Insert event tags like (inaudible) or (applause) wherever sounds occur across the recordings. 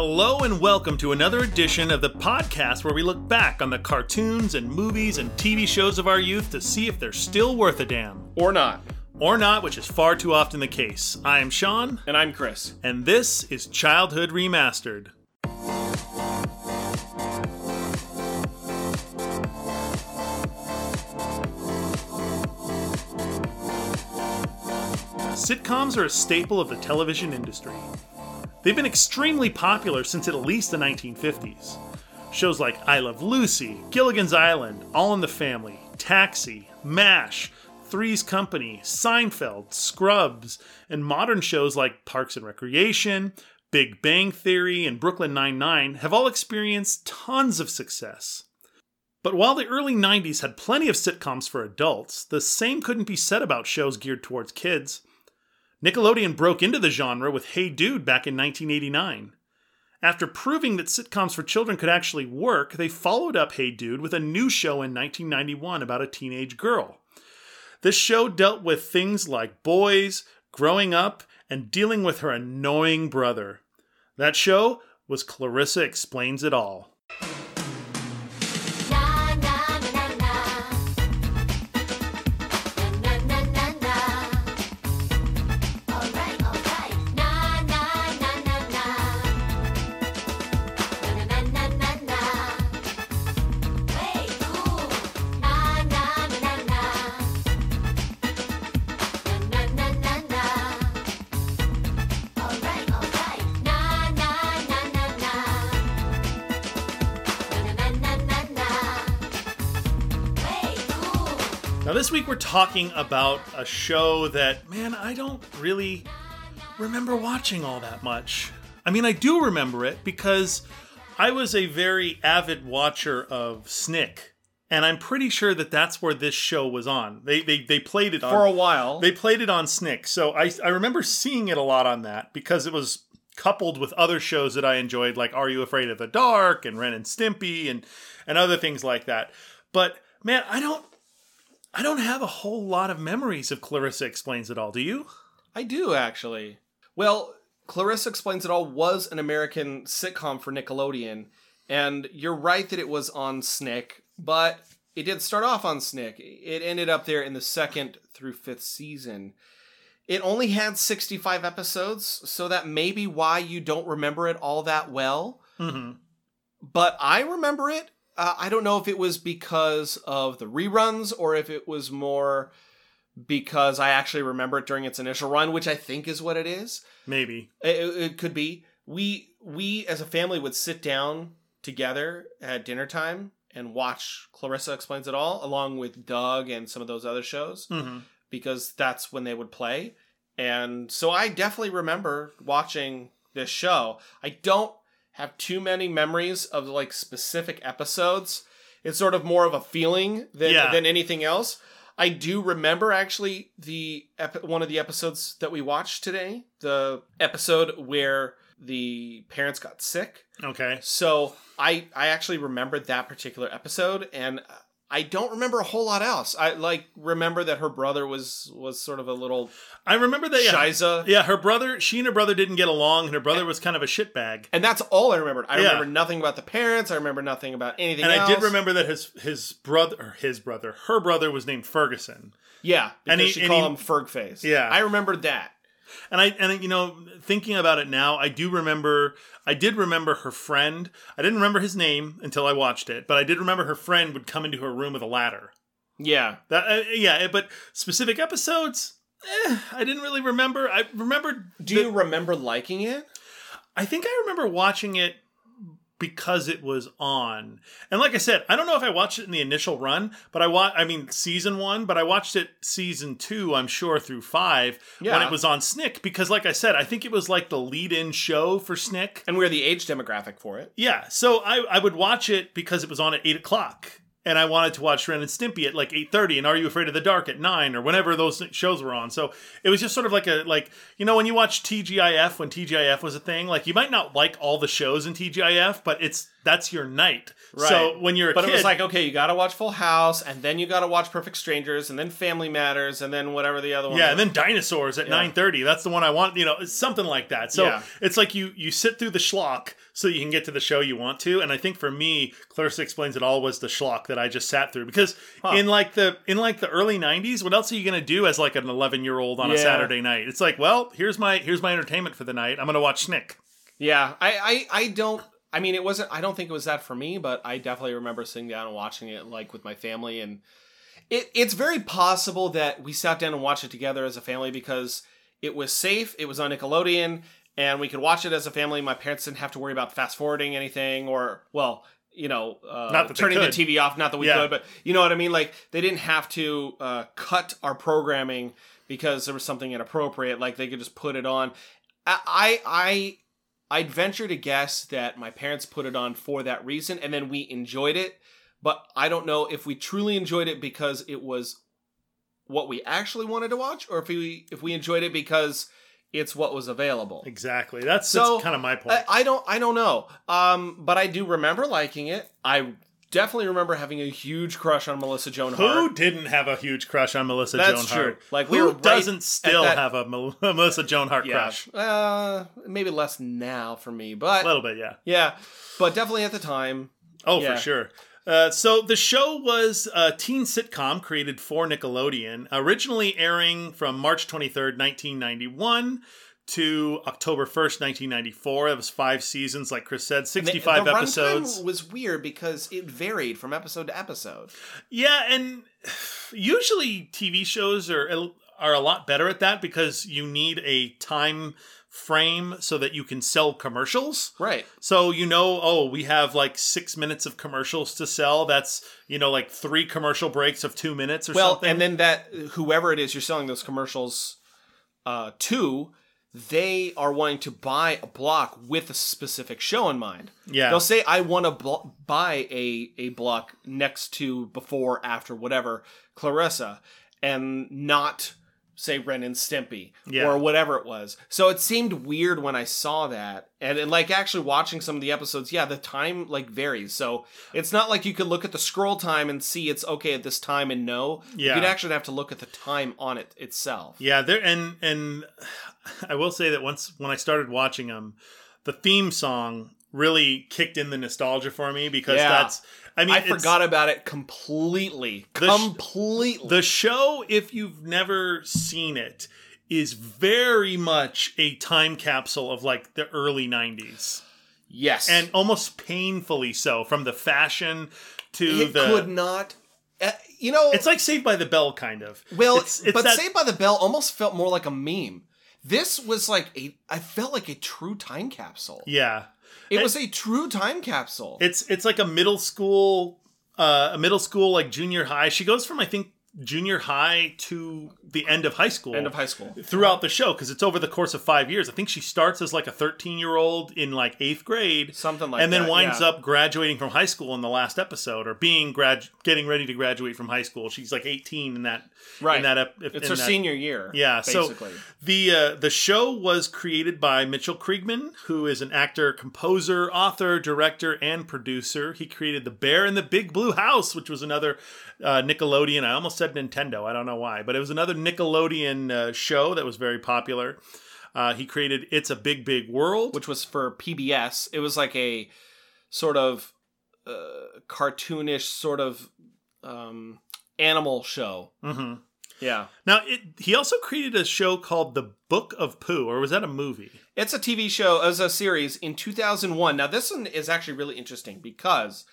Hello and welcome to another edition of the podcast where we look back on the cartoons and movies and TV shows of our youth to see if they're still worth a damn. Or not. Or not, which is far too often the case. I am Sean, And I'm Chris. and this is Childhood Remastered. Sitcoms are a staple of the television industry. They've been extremely popular since at least the 1950s. Shows like I Love Lucy, Gilligan's Island, All in the Family, Taxi, MASH, Three's Company, Seinfeld, Scrubs, and modern shows like Parks and Recreation, Big Bang Theory, and Brooklyn Nine-Nine have all experienced tons of success. But while the early 90s had plenty of sitcoms for adults, the same couldn't be said about shows geared towards kids. Nickelodeon broke into the genre with Hey Dude back in 1989. After proving that sitcoms for children could actually work, they followed up Hey Dude with a new show in 1991 about a teenage girl. This show dealt with things like boys, growing up, and dealing with her annoying brother. That show was Clarissa Explains It All. We're talking about a show that, man, I don't really remember watching all that much. I mean, I do remember it because I was a very avid watcher of Snick. And I'm pretty sure that that's where this show was on. They they, they played it on For a while. They played it on Snick. So I I remember seeing it a lot on that because it was coupled with other shows that I enjoyed like Are You Afraid of the Dark and Ren and Stimpy and and other things like that. But man, I don't I don't have a whole lot of memories of Clarissa Explains It All. Do you? I do, actually. Well, Clarissa Explains It All was an American sitcom for Nickelodeon. And you're right that it was on Snick, but it did start off on Snick. It ended up there in the second through fifth season. It only had 65 episodes, so that may be why you don't remember it all that well. Mm-hmm. but I remember it. Uh, I don't know if it was because of the reruns or if it was more because I actually remember it during its initial run, which I think is what it is. Maybe. It, it- could be. We we as a family would sit down together at dinner time and watch Clarissa Explains It All along with Doug and some of those other shows Mm-hmm. because that's when they would play. And so I definitely remember watching this show. I don't have too many memories of like specific episodes. It's sort of more of a feeling than Yeah. than anything else. I do remember actually the ep- one of the episodes that we watched today, the episode where the parents got sick. Okay. So I I actually remembered that particular episode, and I don't remember a whole lot else. I like remember that her brother was was sort of a little I remember that. Yeah. shiza, Yeah, her brother, she and her brother didn't get along, and her brother was kind of a shitbag. and that's all I remembered. I Yeah. remember nothing about the parents. I remember nothing about anything. And I did remember that his his brother, or his brother, her brother was named Ferguson. yeah, because and he- she and called he- him Fergface. Yeah. I remembered that. And I and you know, thinking about it now, I do remember I did remember her friend. I didn't remember his name until I watched it, but I did remember her friend would come into her room with a ladder. Yeah, That uh, yeah, but specific episodes, eh, I didn't really remember. I remembered do the- you remember liking it? I think I remember watching it because it was on. And like I said, I don't know if I watched it in the initial run, but I wa- I mean season 1, but I watched it season 2, I'm sure through 5 when it was on Snick because like I said, I think it was like the lead-in show for Snick. And we're the age demographic for it. Yeah, so I, I would watch it because it was on at 8 o'clock. And I wanted to watch Ren and Stimpy at like 8.30 and Are You Afraid of the Dark at 9 or whenever those shows were on. So it was just sort of like a, like, you know, when you watch TGIF, when TGIF was a thing, like you might not like all the shows in TGIF, but it's that's your night. Right. So when you're a But kid, it was like, okay, you got to watch Full House, and then you got to watch Perfect Strangers, and then Family Matters, and then whatever the other one. yeah, was. and then dinosaurs at nine thirty. That's the one I want. You know, something like that. So Yeah. it's like you you sit through the schlock so you can get to the show you want to. And I think for me, Clarissa explains it all was the schlock that I just sat through because in like the in like the early '90s, what else are you gonna do as like an 11 year old on a Saturday night? It's like, well, here's my here's my entertainment for the night. I'm gonna watch Snick. Yeah, I, I, I don't. I mean, it wasn't. I don't think it was that for me, but I definitely remember sitting down and watching it like with my family, and it. It's very possible that we sat down and watched it together as a family because it was safe. It was on Nickelodeon, and we could watch it as a family. My parents didn't have to worry about fast forwarding anything, or well, you know, uh, turning the. TV off. Not that we Yeah. could, but you know what I mean. Like they didn't have to uh, cut our programming because there was something inappropriate. Like they could just put it on. I, I, I I'd venture to guess that my parents put it on for that reason, and then we enjoyed it. But I don't know if we truly enjoyed it because it was what we actually wanted to watch, or if we if we enjoyed it because it's what was available. Exactly. That's, So, that's kind of my point. I, I don't I don't know. Um, but I do remember liking it. I definitely remember having a huge crush on Melissa Joan Who Hart. Who didn't have a huge crush on Melissa That's Joan Hart? true. Like, we who were right doesn't still that- have (laughs) a Melissa Joan Hart Yeah, crush? uh, maybe less now for me, but A little bit, yeah. yeah, but definitely at the time. Oh, Yeah. for sure. Uh, so the show was a teen sitcom created for Nickelodeon, originally airing from March 23rd, 1991 to October 1st, 1994. It was five seasons, like Chris said, 65 the runtime episodes. was weird because it varied from episode to episode. Yeah, and usually TV shows are are a lot better at that because you need a time frame so that you can sell commercials. Right. So you know, oh, we have like six minutes of commercials to sell. That's you know like three commercial breaks of two minutes or Well, something. Well, and then that whoever it is you're selling those commercials uh, to, they are wanting to buy a block with a specific show in mind. Yeah. They'll say, "I want to bl- buy a a block next to before, after, whatever, Clarissa," and not say Ren and Stimpy Yeah. or whatever it was. So it seemed weird when I saw that, and, and like actually watching some of the episodes, yeah, the time like varies. So it's not like you could look at the scroll time and see it's okay at this time and no. Yeah. you'd actually have to look at the time on it itself. yeah, there and and (sighs) I will say that once when I started watching them, the theme song really kicked in the nostalgia for me because Yeah. that's. I mean, I forgot about it completely. The sh- completely. The show, if you've never seen it, is very much a time capsule of like the early 90s. yes, And almost painfully so, from the fashion to it the. could not. Uh, you know, It's like Saved by the Bell, kind of. Well, it's, it's but that, Saved by the Bell almost felt more like a meme. This was like a. I felt like a true time capsule. Yeah. It was a true time capsule. It's it's like a middle school, uh, a middle school like junior high. She goes from I think junior high to the end of high school. End of high school. throughout the show because it's over the course of five years. I think she starts as like a 13 year old in like eighth grade, Something like and then winds yeah. up graduating from high school in the last episode, or being grad, getting ready to graduate from high school. She's like 18 in that, Right. In that, ep- It's in her that- senior year. Yeah, basically. so the uh, the show was created by Mitchell Kriegman, who is an actor, composer, author, director, and producer. He created The Bear in the Big Blue House, which was another uh, Nickelodeon. I almost said Nintendo. I don't know why, but it was another Nickelodeon uh, show that was very popular. Uh, he created It's a Big Big World. which was for PBS. It was like a sort of uh, cartoonish sort of um, animal show. hmm Yeah. Now, it, he also created a show called The Book of Pooh, or was that a movie? It's a TV show as a series in 2001. Now, this one is actually really interesting because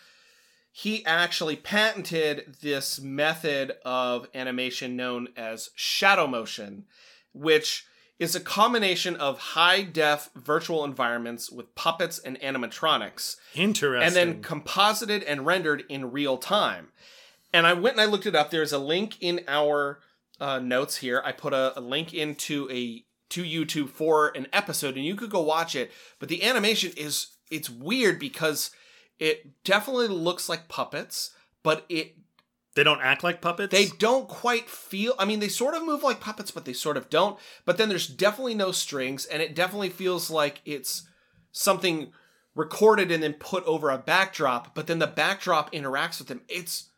he actually patented this method of animation known as shadow motion, which is a combination of high def virtual environments with puppets and animatronics, Interesting. and then composited and rendered in real time. And I went and I looked it up. There's a link in our uh, notes here. I put a, a link into a to YouTube for an episode, and you could go watch it. But the animation is it's weird because it definitely looks like puppets, but it they don't act like puppets. they don't quite feel. I mean, they sort of move like puppets, but they sort of don't. But then there's definitely no strings, and it definitely feels like it's something recorded and then put over a backdrop, but then the backdrop interacts with them. It's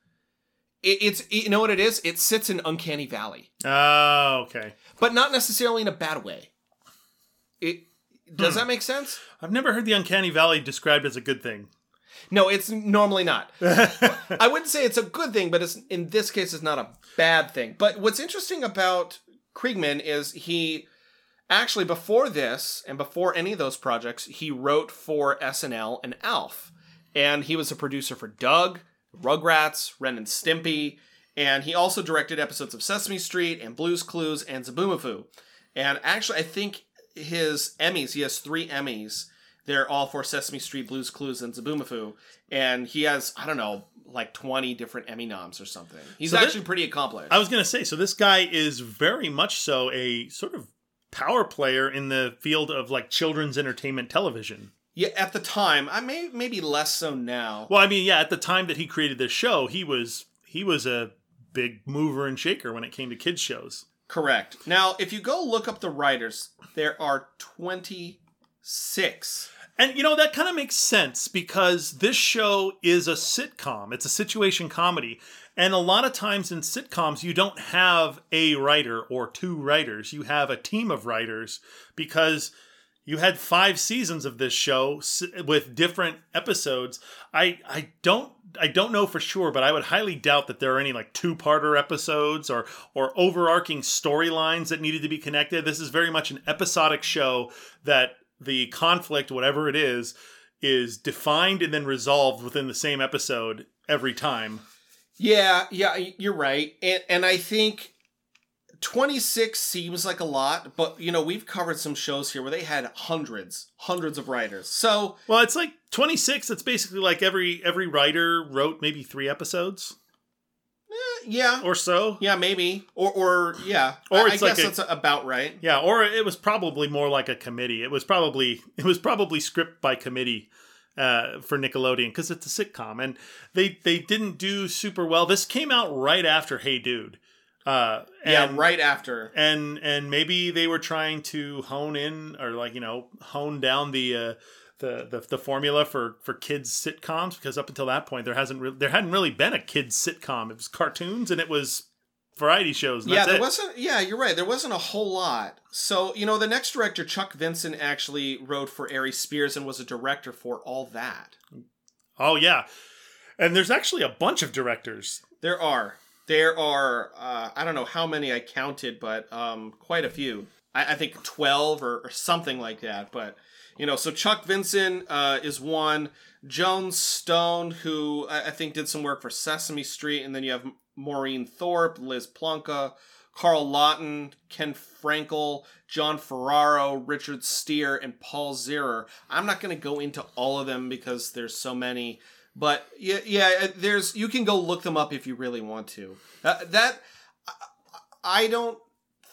it, it's you know what it is? It sits in uncanny valley, Oh, okay. but not necessarily in a bad way. It does Hmm. that make sense? I've never heard the uncanny valley described as a good thing. No, it's normally not. (laughs) I wouldn't say it's a good thing, but it's in this case it's not a bad thing. But what's interesting about Kriegman is he actually before this and before any of those projects, he wrote for SNL and Alf. And he was a producer for Doug, Rugrats, Ren and Stimpy, and he also directed episodes of Sesame Street and Blue's Clues and Zoboomafoo. And actually I think his Emmys, he has 3 Emmys. They're all for Sesame Street, Blue's Clues, and Zoboomafoo. And he has, I don't know, like 20 different Emmy noms or something. He's So actually pretty accomplished. I was going to say, so this guy is very much so a sort of power player in the field of like children's entertainment television. yeah, at the time, I may maybe less so now. Well, I mean, yeah, at the time that he created this show, he was he was a big mover and shaker when it came to kids shows. Correct. Now, if you go look up the writers, there are 26. And you know that kind of makes sense because this show is a sitcom. It's a situation comedy. And a lot of times in sitcoms you don't have a writer or two writers. You have a team of writers because you had 5 seasons of this show with different episodes. I I don't I don't know for sure, but I would highly doubt that there are any like two-parter episodes or or overarching storylines that needed to be connected. This is very much an episodic show that the conflict, whatever it is, is defined and then resolved within the same episode every time. Yeah, yeah, you're right. And and I think 26 seems like a lot, but you know, we've covered some shows here where they had hundreds, hundreds of writers. So, Well, it's like 26. It's basically like every every writer wrote maybe 3 episodes yeah. or so. yeah, maybe. Or or yeah. Or I, it's I like guess a- that's about right. Yeah, or it was probably more like a committee. It was probably it was probably script by committee uh, for Nickelodeon because it's a sitcom, and they they didn't do super well. This came out right after Hey Dude. Uh, yeah, right after. and and maybe they were trying to hone in or like you know hone down the uh, the, the the formula for for kids sitcoms because up until that point there hasn't re- there hadn't really been a kids sitcom. It was cartoons and it was variety shows. Yeah, there it. wasn't. Yeah, you're right. There wasn't a whole lot. So you know, the next director, Chuck Vinson, actually wrote for Ari Spears and was a director for all that. Oh yeah, and there's actually a bunch of directors. There are. There are. Uh, I don't know how many I counted, but um, quite a few. I, I think twelve or, or something like that. But you know, so Chuck Vinson uh, is one. Joan Stone, who I, I think did some work for Sesame Street, and then you have Maureen Thorpe, Liz Plonka, Carl Lawton, Ken Frankel, John Ferraro, Richard Steer, and Paul Zierer. I'm not going to go into all of them because there's so many. But yeah, yeah, uh, there's you can go look them up if you really want to. Uh, that I don't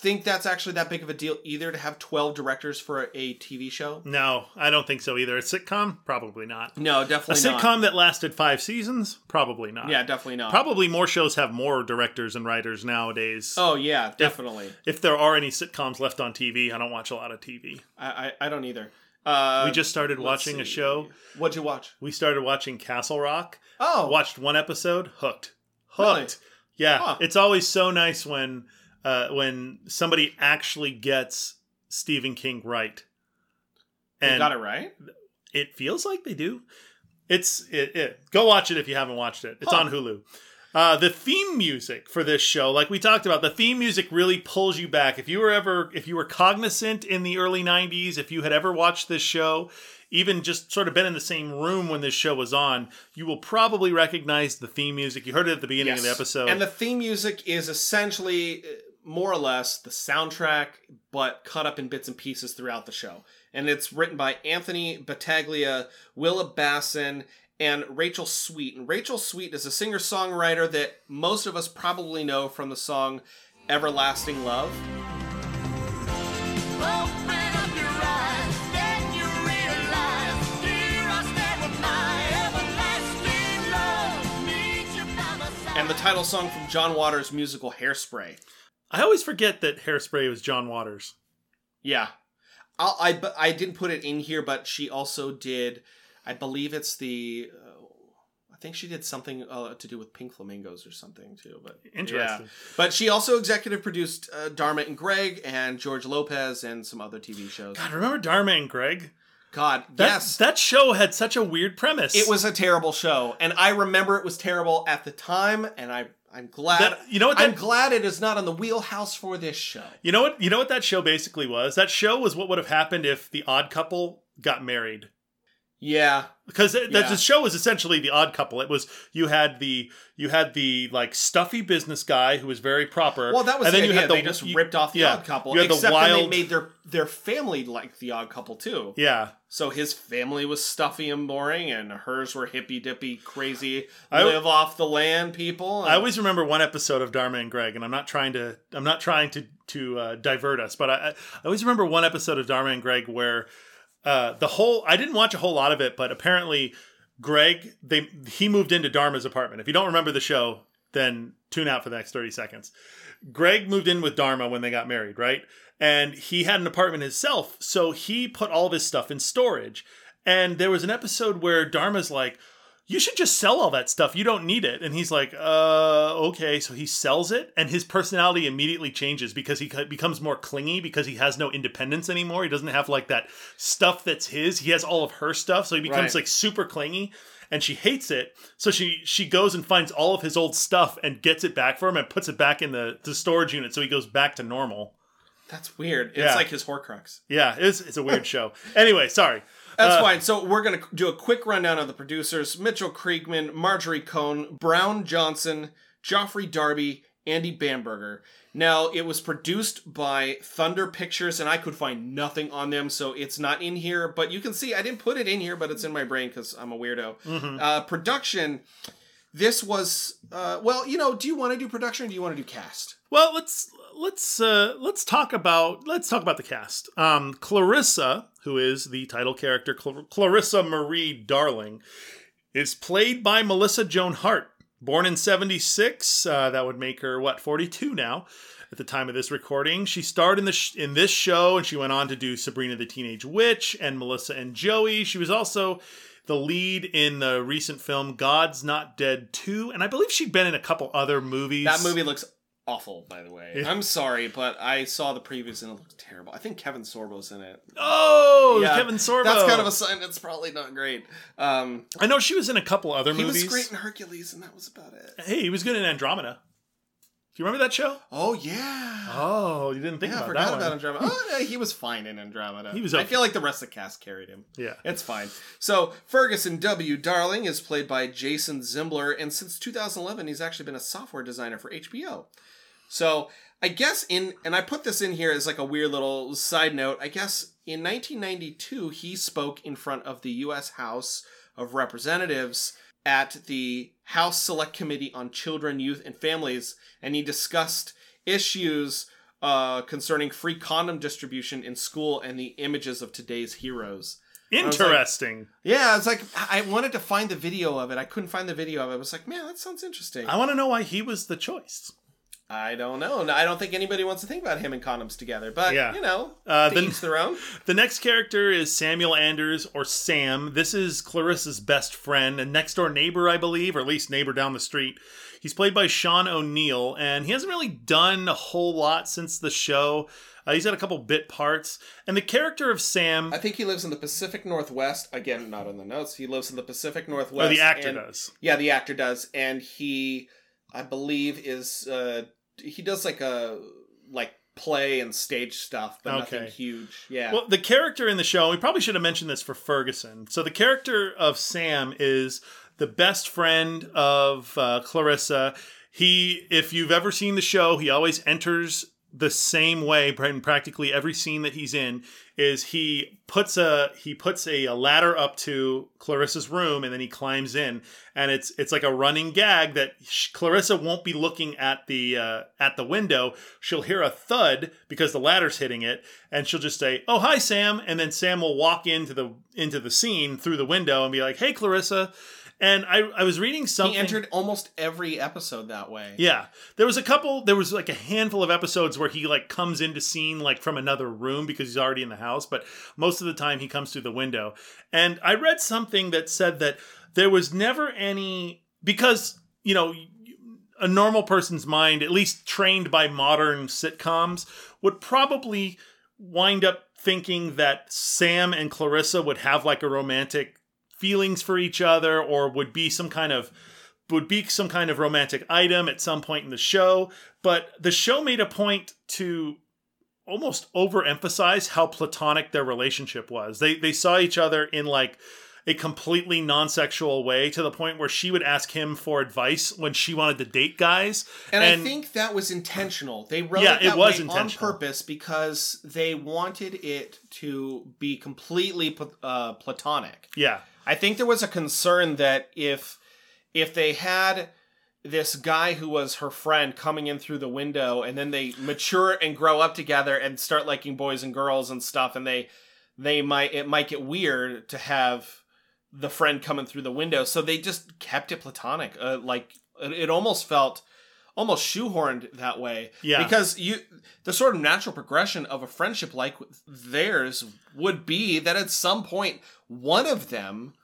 think that's actually that big of a deal either to have 12 directors for a TV show. No, I don't think so either. A sitcom, probably not. No, A definitely not. sitcom that lasted five seasons, probably not. Yeah, definitely not. Probably more shows have more directors and writers nowadays. Oh yeah, definitely. If there are any sitcoms left on TV, I don't watch a lot of TV. I, I I don't either. Uh, we just started watching a show. What'd you watch? We started watching Castle Rock. Oh, Watched one episode, hooked. Really? Hooked. Yeah, Huh. it's always so nice when uh, when somebody actually gets Stephen King right. you got it right. It feels like they do. It's it, it. Go watch it if you haven't watched it. It's Huh. on Hulu. Uh, the theme music for this show, like we talked about, the theme music really pulls you back. If you were ever, if you were cognizant in the early '90s, if you had ever watched this show, even just sort of been in the same room when this show was on, you will probably recognize the theme music. You heard it at the beginning of the episode. And the theme music is essentially uh, more or less the soundtrack, but cut up in bits and pieces throughout the show. And it's written by Anthony Battaglia, Willa Basson, and Rachel Sweet. And Rachel Sweet is a singer songwriter that most of us probably know from the song Everlasting Love. Everlasting love. And the title song from John Waters' musical Hairspray. I always forget that Hairspray was John Waters. Yeah. I'll, I I didn't put it in here, but she also did I believe it's the. Uh, I think she did something uh, to do with pink flamingos or something too. But Interesting. Yeah. But she also executive produced uh, Dharma and Greg and George Lopez and some other TV shows. God, remember Dharma and Greg? God, That, yes. That show had such a weird premise. It was a terrible show, and I remember it was terrible at the time, and I I'm glad. That- you know what I'm glad it is not on the wheelhouse for this show. You know what? You know what that show basically was. That show was what would have happened if the Odd Couple got married. Yeah, Because that Yeah. the show was essentially the Odd Couple. It was you had the you had the like stuffy business guy who was very proper. well, that was and the then you had the they just you- ripped off the yeah, Odd Couple, You had the except wild. they made their their family like the Odd Couple too. yeah, So his family was stuffy and boring, and hers were hippy dippy, crazy, I- live off the land people. and- I always remember one episode of Dharma and Greg, and I'm not trying to I'm not trying to to uh, divert us, but I, I always remember one episode of Dharma and Greg where uh, the whole I didn't watch a whole lot of it, but apparently Greg they he moved into Dharma's apartment. If you don't remember the show, then tune out for the next 30 seconds. Greg moved in with Dharma when they got married, right? And he had an apartment himself, so he put all of his stuff in storage. And there was an episode where Dharma's like, you should just sell all that stuff. You don't need it. And he's like, uh, okay. So he sells it, and his personality immediately changes because he becomes more clingy because he has no independence anymore. He doesn't have like that stuff that's his. He has all of her stuff, so he becomes Right. like super clingy. And she hates it, so she she goes and finds all of his old stuff and gets it back for him and puts it back in the, the storage unit, so he goes back to normal. That's weird. It's Yeah. like his Horcrux. Yeah, it's it's a weird show. Anyway, sorry. That's Uh, fine. So we're gonna do a quick rundown of the producers: Mitchell Kriegman, Marjorie Cohn, Brown Johnson, Geoffrey Darby, Andy Bamberger. Now it was produced by Thunder Pictures, and I could find nothing on them, so it's not in here. But you can see I didn't put it in here, but it's in my brain because I'm a weirdo. Mm-hmm. Uh, production. This was uh, well, you know. Do you want to do production? or Do you want to do cast? Well, let's let's uh, let's talk about let's talk about the cast. Um, Clarissa, who is the title character, Clar- Clarissa Marie Darling, is played by Melissa Joan Hart. Born in '76, uh, that would make her what 42 now. At the time of this recording, she starred in the sh- in this show, and she went on to do Sabrina the Teenage Witch and Melissa and Joey. She was also the lead in the recent film God's Not Dead 2, and I believe she'd been in a couple other movies. That movie looks awful, by the way. I'm sorry, but I saw the previews and it looked terrible. I think Kevin Sorbo's in it. Oh, Yeah, Kevin Sorbo. That's kind of a sign it's probably not great. Um, I know she was in a couple other he movies. He was great in Hercules, and that was about it. Hey, he was good in Andromeda. Do you remember that show? Oh yeah. Oh, you didn't think yeah, I about forgot that about. Andromeda. (laughs) Oh, no, he was fine in Andromeda. He was I feel like the rest of the cast carried him. Yeah. It's fine. So Ferguson W. Darling is played by Jason Zimbler, and since 2011, he's actually been a software designer for HBO. So I guess in, and I put this in here as like a weird little side note. I guess in 1992, he spoke in front of the U.S. House of Representatives at the House Select Committee on Children, Youth, and Families, and he discussed issues uh, concerning free condom distribution in school and the images of today's heroes. was like- Interesting. Yeah, it's like I I wanted to find the video of it. I couldn't find the video of it. I was like, man, that sounds interesting. I want to know why he was the choice. I don't know. I don't think anybody wants to think about him and condoms together. But Yeah. you know, Uh, to then- each their own. (laughs) The next character is Samuel Anders, or Sam. This is Clarissa's best friend and next door neighbor, I believe, or at least neighbor down the street. He's played by Sean O'Neal, and he hasn't really done a whole lot since the show. Uh, he's had a couple bit parts. And the character of Sam, I think he lives in the Pacific Northwest. Again, not in the notes. He lives in the Pacific Northwest. or the actor and- does. Yeah, the actor does, and he, I believe, is uh he does like a like play and stage stuff, but nothing Okay. huge. Yeah. Well, the character in the show, we probably should have mentioned this for Ferguson. So the character of Sam is the best friend of uh, Clarissa. He, if you've ever seen the show, he always enters the same way in practically every scene that he's in is he puts a he puts a, a ladder up to Clarissa's room and then he climbs in. And it's it's like a running gag that sh- Clarissa won't be looking at the uh, at the window. She'll hear a thud because the ladder's hitting it and she'll just say oh hi Sam. And then Sam will walk into the into the scene through the window and be like hey Clarissa And I, I was reading something. He entered almost every episode that way. Yeah. There was a couple there was like a handful of episodes where he like comes into scene like from another room because he's already in the house, but most of the time he comes through the window. And I read something that said that there was never any because, you know, a normal person's mind, at least trained by modern sitcoms, would probably wind up thinking that Sam and Clarissa would have like a romantic feelings for each other or would be some kind of would be some kind of romantic item at some point in the show. But the show made a point to almost overemphasize how platonic their relationship was. They they saw each other in like a completely non-sexual way to the point where she would ask him for advice when she wanted to date guys. And, I think that was intentional. They wrote Yeah, it it that was way on purpose because they wanted it to be completely uh, platonic. yeah I think there was a concern that if if they had this guy who was her friend coming in through the window and then they mature and grow up together and start liking boys and girls and stuff and they they might it might get weird to have the friend coming through the window. So they just kept it platonic. Uh, like it, it almost felt almost shoehorned that way. Yeah. because you the sort of natural progression of a friendship like theirs would be that at some point one of them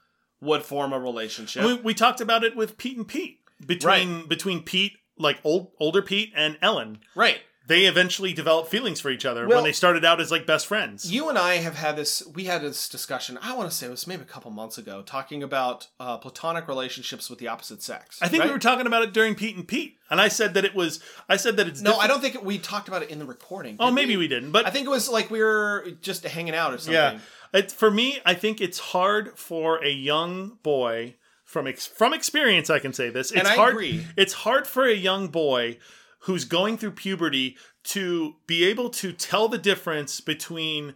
would form a relationship. We, we talked about it with pete and pete between between pete like old older pete and ellen. Right they eventually developed feelings for each other Well- when they started out as like best friends you and i have had this we had this discussion i want to say it was maybe a couple months ago talking about uh, platonic relationships with the opposite sex I think right? we were talking about it during Pete and Pete, and I said that it was. I said that it's no different- i don't think we talked about it in the recording Oh, maybe we didn't, but i think it was like we were just hanging out or something yeah. It, for me, I think it's hard for a young boy from ex, from experience. I can say this. It's And I hard. agree. It's hard for a young boy who's going through puberty to be able to tell the difference between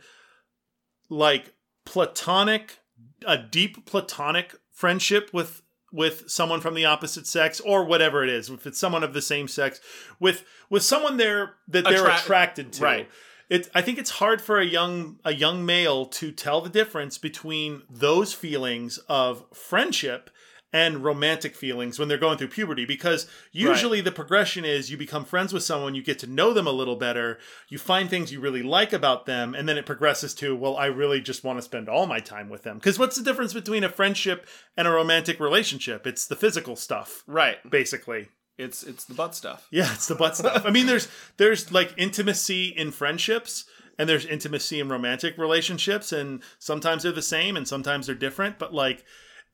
like platonic, a deep platonic friendship with with someone from the opposite sex or whatever it is if it's someone of the same sex with with someone there that they're Attra- attracted to right. it i think it's hard for a young a young male to tell the difference between those feelings of friendship and romantic feelings when they're going through puberty because usually the progression is you become friends with someone you get to know them a little better you find things you really like about them and then it progresses to well i really just want to spend all my time with them. Because what's the difference between a friendship and a romantic relationship? It's the physical stuff right. basically. It's it's the butt stuff. Yeah, it's the butt stuff. I mean, there's there's like intimacy in friendships and there's intimacy in romantic relationships, and sometimes they're the same and sometimes they're different. But like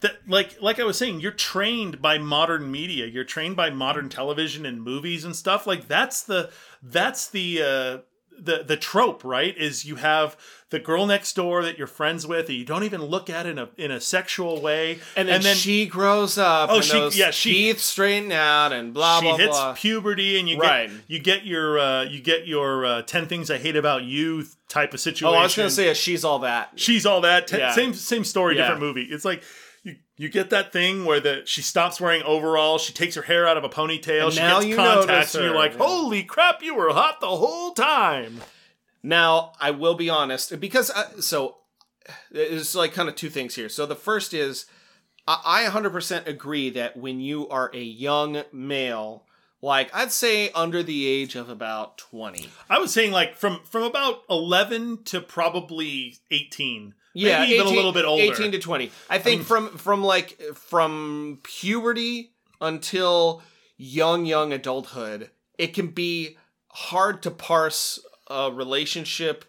that, like like I was saying, you're trained by modern media. You're trained by modern television and movies and stuff. Like that's the that's the uh, the the trope, right? Is you have the girl next door that you're friends with, and you don't even look at in a in a sexual way, and then, she grows up Oh, and she- those yeah, she- teeth straighten out and blah she blah She hits blah puberty and you Right. get you get your uh, you get your uh, 10 things i hate about you type of situation oh i was gonna say a she's all that she's all that Ten- Yeah. same same story Yeah. different movie it's like you, you get that thing where the she stops wearing overalls she takes her hair out of a ponytail And she now gets you contacts and you're like holy crap you were hot the whole time Now, I will be honest because uh, so it's like kind of two things here. So the first is I, I 100% agree that when you are a young male, like I'd say under the age of about 20. i was saying like from from about 11 to probably 18 Yeah, maybe even a little bit older 18 to 20. I think from from like from puberty until young young adulthood, it can be hard to parse a relationship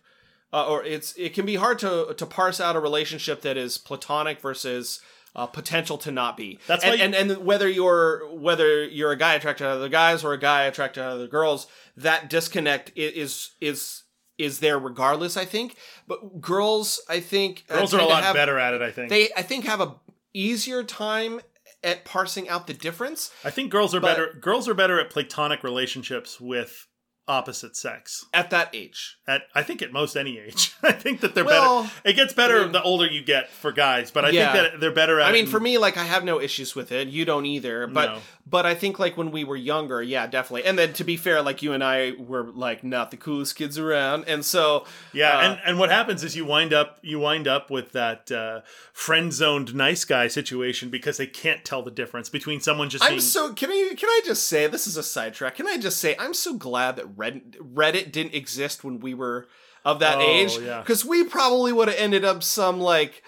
uh, or it's it can be hard to to parse out a relationship that is platonic versus uh, potential to not be. That's and, you- and and whether you're whether you're a guy attracted to other guys or a guy attracted to other girls, that disconnect is is is there regardless. I think, but girls, I think, uh, girls are a lot have- better at it i think They I think have a easier time at parsing out the difference. I think girls are But- better. Girls are better at platonic relationships with opposite sex. At that age. At I think at most any age. (laughs) I think that they're Well, better. It gets better I mean- the older you get for guys, but I Yeah. think that they're better at. I mean, for me, like I have no issues with it. You don't either. But No. but I think like when we were younger, yeah, definitely. And then to be fair, like you and I were like not the coolest kids around, and so Yeah, uh, and, and what happens is you wind up you wind up with that uh, friend zoned nice guy situation because they can't tell the difference between someone just I'm being so can I can I just say this is a sidetrack? Can I just say I'm so glad that Reddit Reddit didn't exist when we were of that Oh, age yeah. because we probably would have ended up some like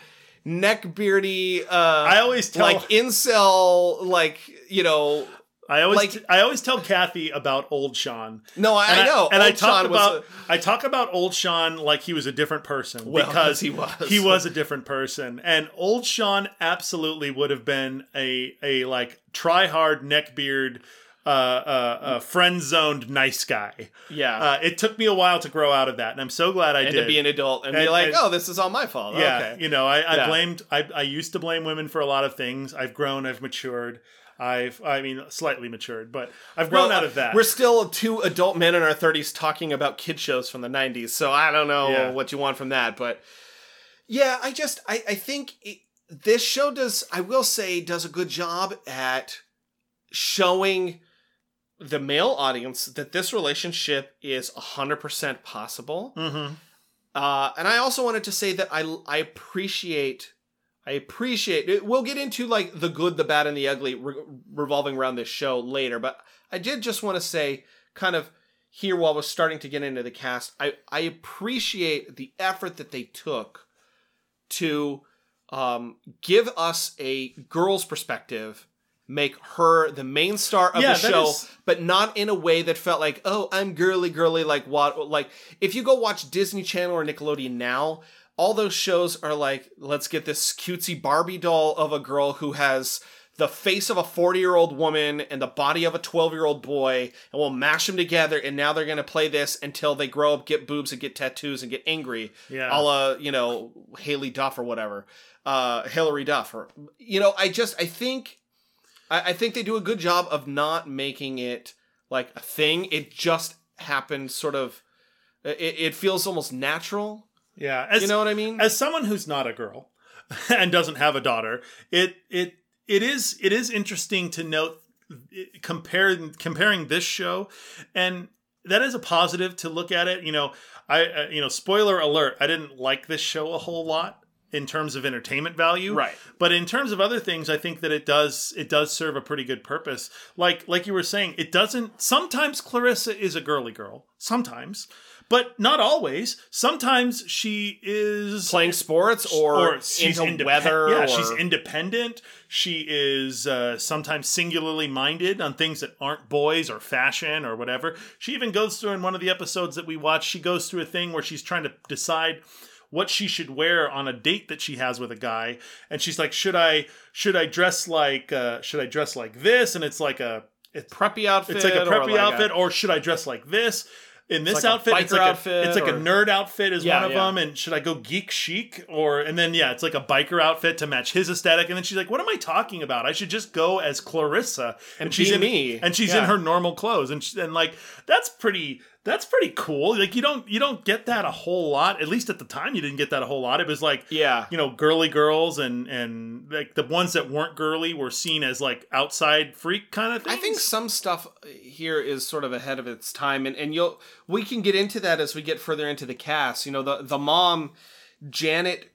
neckbeardy uh I always tell like incel like you know I always like- I always tell Kathy about old Sean. no I, I know and I talk Sean about a- I talk about old Sean like he was a different person Well, because he was. he was a different person, and old Sean absolutely would have been a a like try hard neckbeard, uh, uh, uh, friend zoned nice guy. yeah Uh, it took me a while to grow out of that, and I'm so glad I and did. to be an adult and, And- be like and- oh this is all my fault yeah, okay you know, I, I Yeah. blamed. I, I used to blame women for a lot of things. I've grown. I've matured. I've, I mean, slightly matured, but I've grown out of that. We're still two adult men in our 30s talking about kid shows from the 90s, so I don't know Yeah. what you want from that. But yeah, I just, I, I think it, this show does, I will say, does a good job at showing the male audience that this relationship is 100% possible. hmm Uh, and I also wanted to say that I I appreciate I appreciate it. We'll get into like the good, the bad, and the ugly re- revolving around this show later, but I did just want to say, kind of here while we're starting to get into the cast, I I appreciate the effort that they took to um, give us a girl's perspective. Make her the main star of Yeah, the show, is- but not in a way that felt like, oh, I'm girly, girly. Like what? Like if you go watch Disney Channel or Nickelodeon now, all those shows are like, let's get this cutesy Barbie doll of a girl who has the face of a 40 year old woman and the body of a 12 year old boy, and we'll mash them together. And now they're gonna play this until they grow up, get boobs, and get tattoos, and get angry, Yeah. a la you know Haylie Duff or whatever, uh, Hilary Duff, or you know, I just I think. I, I think they do a good job of not making it like a thing. It just happened sort of it, it feels almost natural. Yeah, as, you know what I mean? as someone who's not a girl (laughs) and doesn't have a daughter, it it it is it is interesting to note comparing comparing this show and that is a positive to look at it. You know, I uh, you know, spoiler alert, I didn't like this show a whole lot in terms of entertainment value. Right. But in terms of other things, I think that it does it does serve a pretty good purpose. Like like you were saying, it doesn't sometimes Clarissa is a girly girl. Sometimes. But not always. Sometimes she is Playing sports or, she's into independ- weather. Yeah, or, she's independent. She is uh, sometimes singularly minded on things that aren't boys or fashion or whatever. She even goes through in one of the episodes that we watch. She goes through a thing where she's trying to decide what she should wear on a date that she has with a guy, and she's like, "Should I should I dress like uh, should I dress like this?" And it's like a it's preppy outfit. it's like a or preppy like outfit, or should I dress like this? In this like a outfit, it's like outfit, a it's like a nerd outfit is Yeah, one of yeah. them. And should I go geek chic or and then yeah, it's like a biker outfit to match his aesthetic. And then she's like, "What am I talking about? I should just go as Clarissa." And she's be in me. and she's in her normal clothes, and she, and like that's pretty that's pretty cool. Like you don't you don't get that a whole lot. At least at the time, you didn't get that a whole lot. It was like Yeah. you know girly girls and and like the ones that weren't girly were seen as like outside freak kind of things. I think some stuff here is sort of ahead of its time, and, and you'll we can get into that as we get further into the cast. You know, the the mom, Janet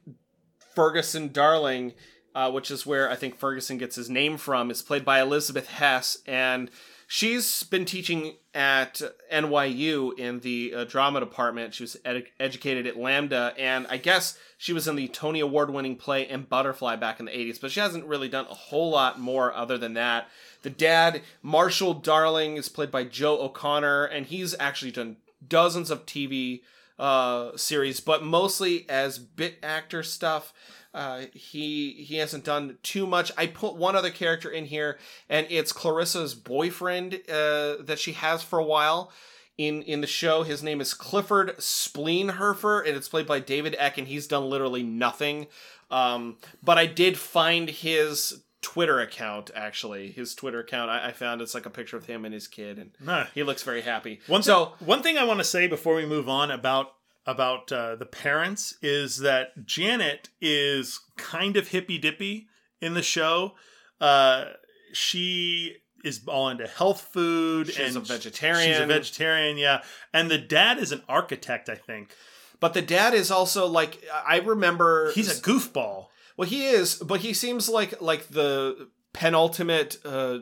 Ferguson Darling, uh, which is where I think Ferguson gets his name from, is played by Elizabeth Hess, and she's been teaching at NYU in the uh, drama department. She was ed- educated at LAMDA, and I guess she was in the Tony Award winning play M. Butterfly back in the 80s, but she hasn't really done a whole lot more other than that. The dad, Marshall Darling, is played by Joe O'Connor, and he's actually done dozens of TV uh, series, but mostly as bit actor stuff. Uh, he he hasn't done too much. I put one other character in here, and it's Clarissa's boyfriend uh, that she has for a while in in the show. His name is Clifford Spleenhoffer, and it's played by David Eck, and he's done literally nothing. Um, but I did find his Twitter account. Actually, his Twitter account. I, I found it's like a picture of him and his kid, and Nah. he looks very happy. One so one thing I want to say before we move on about about uh, the parents is that Janet is kind of hippy dippy in the show. Uh, she is all into health food She's and a vegetarian. She's a vegetarian, yeah. And the dad is an architect, I think. But the dad is also like I remember. He's a goofball. well, he is, but he seems like like the penultimate uh,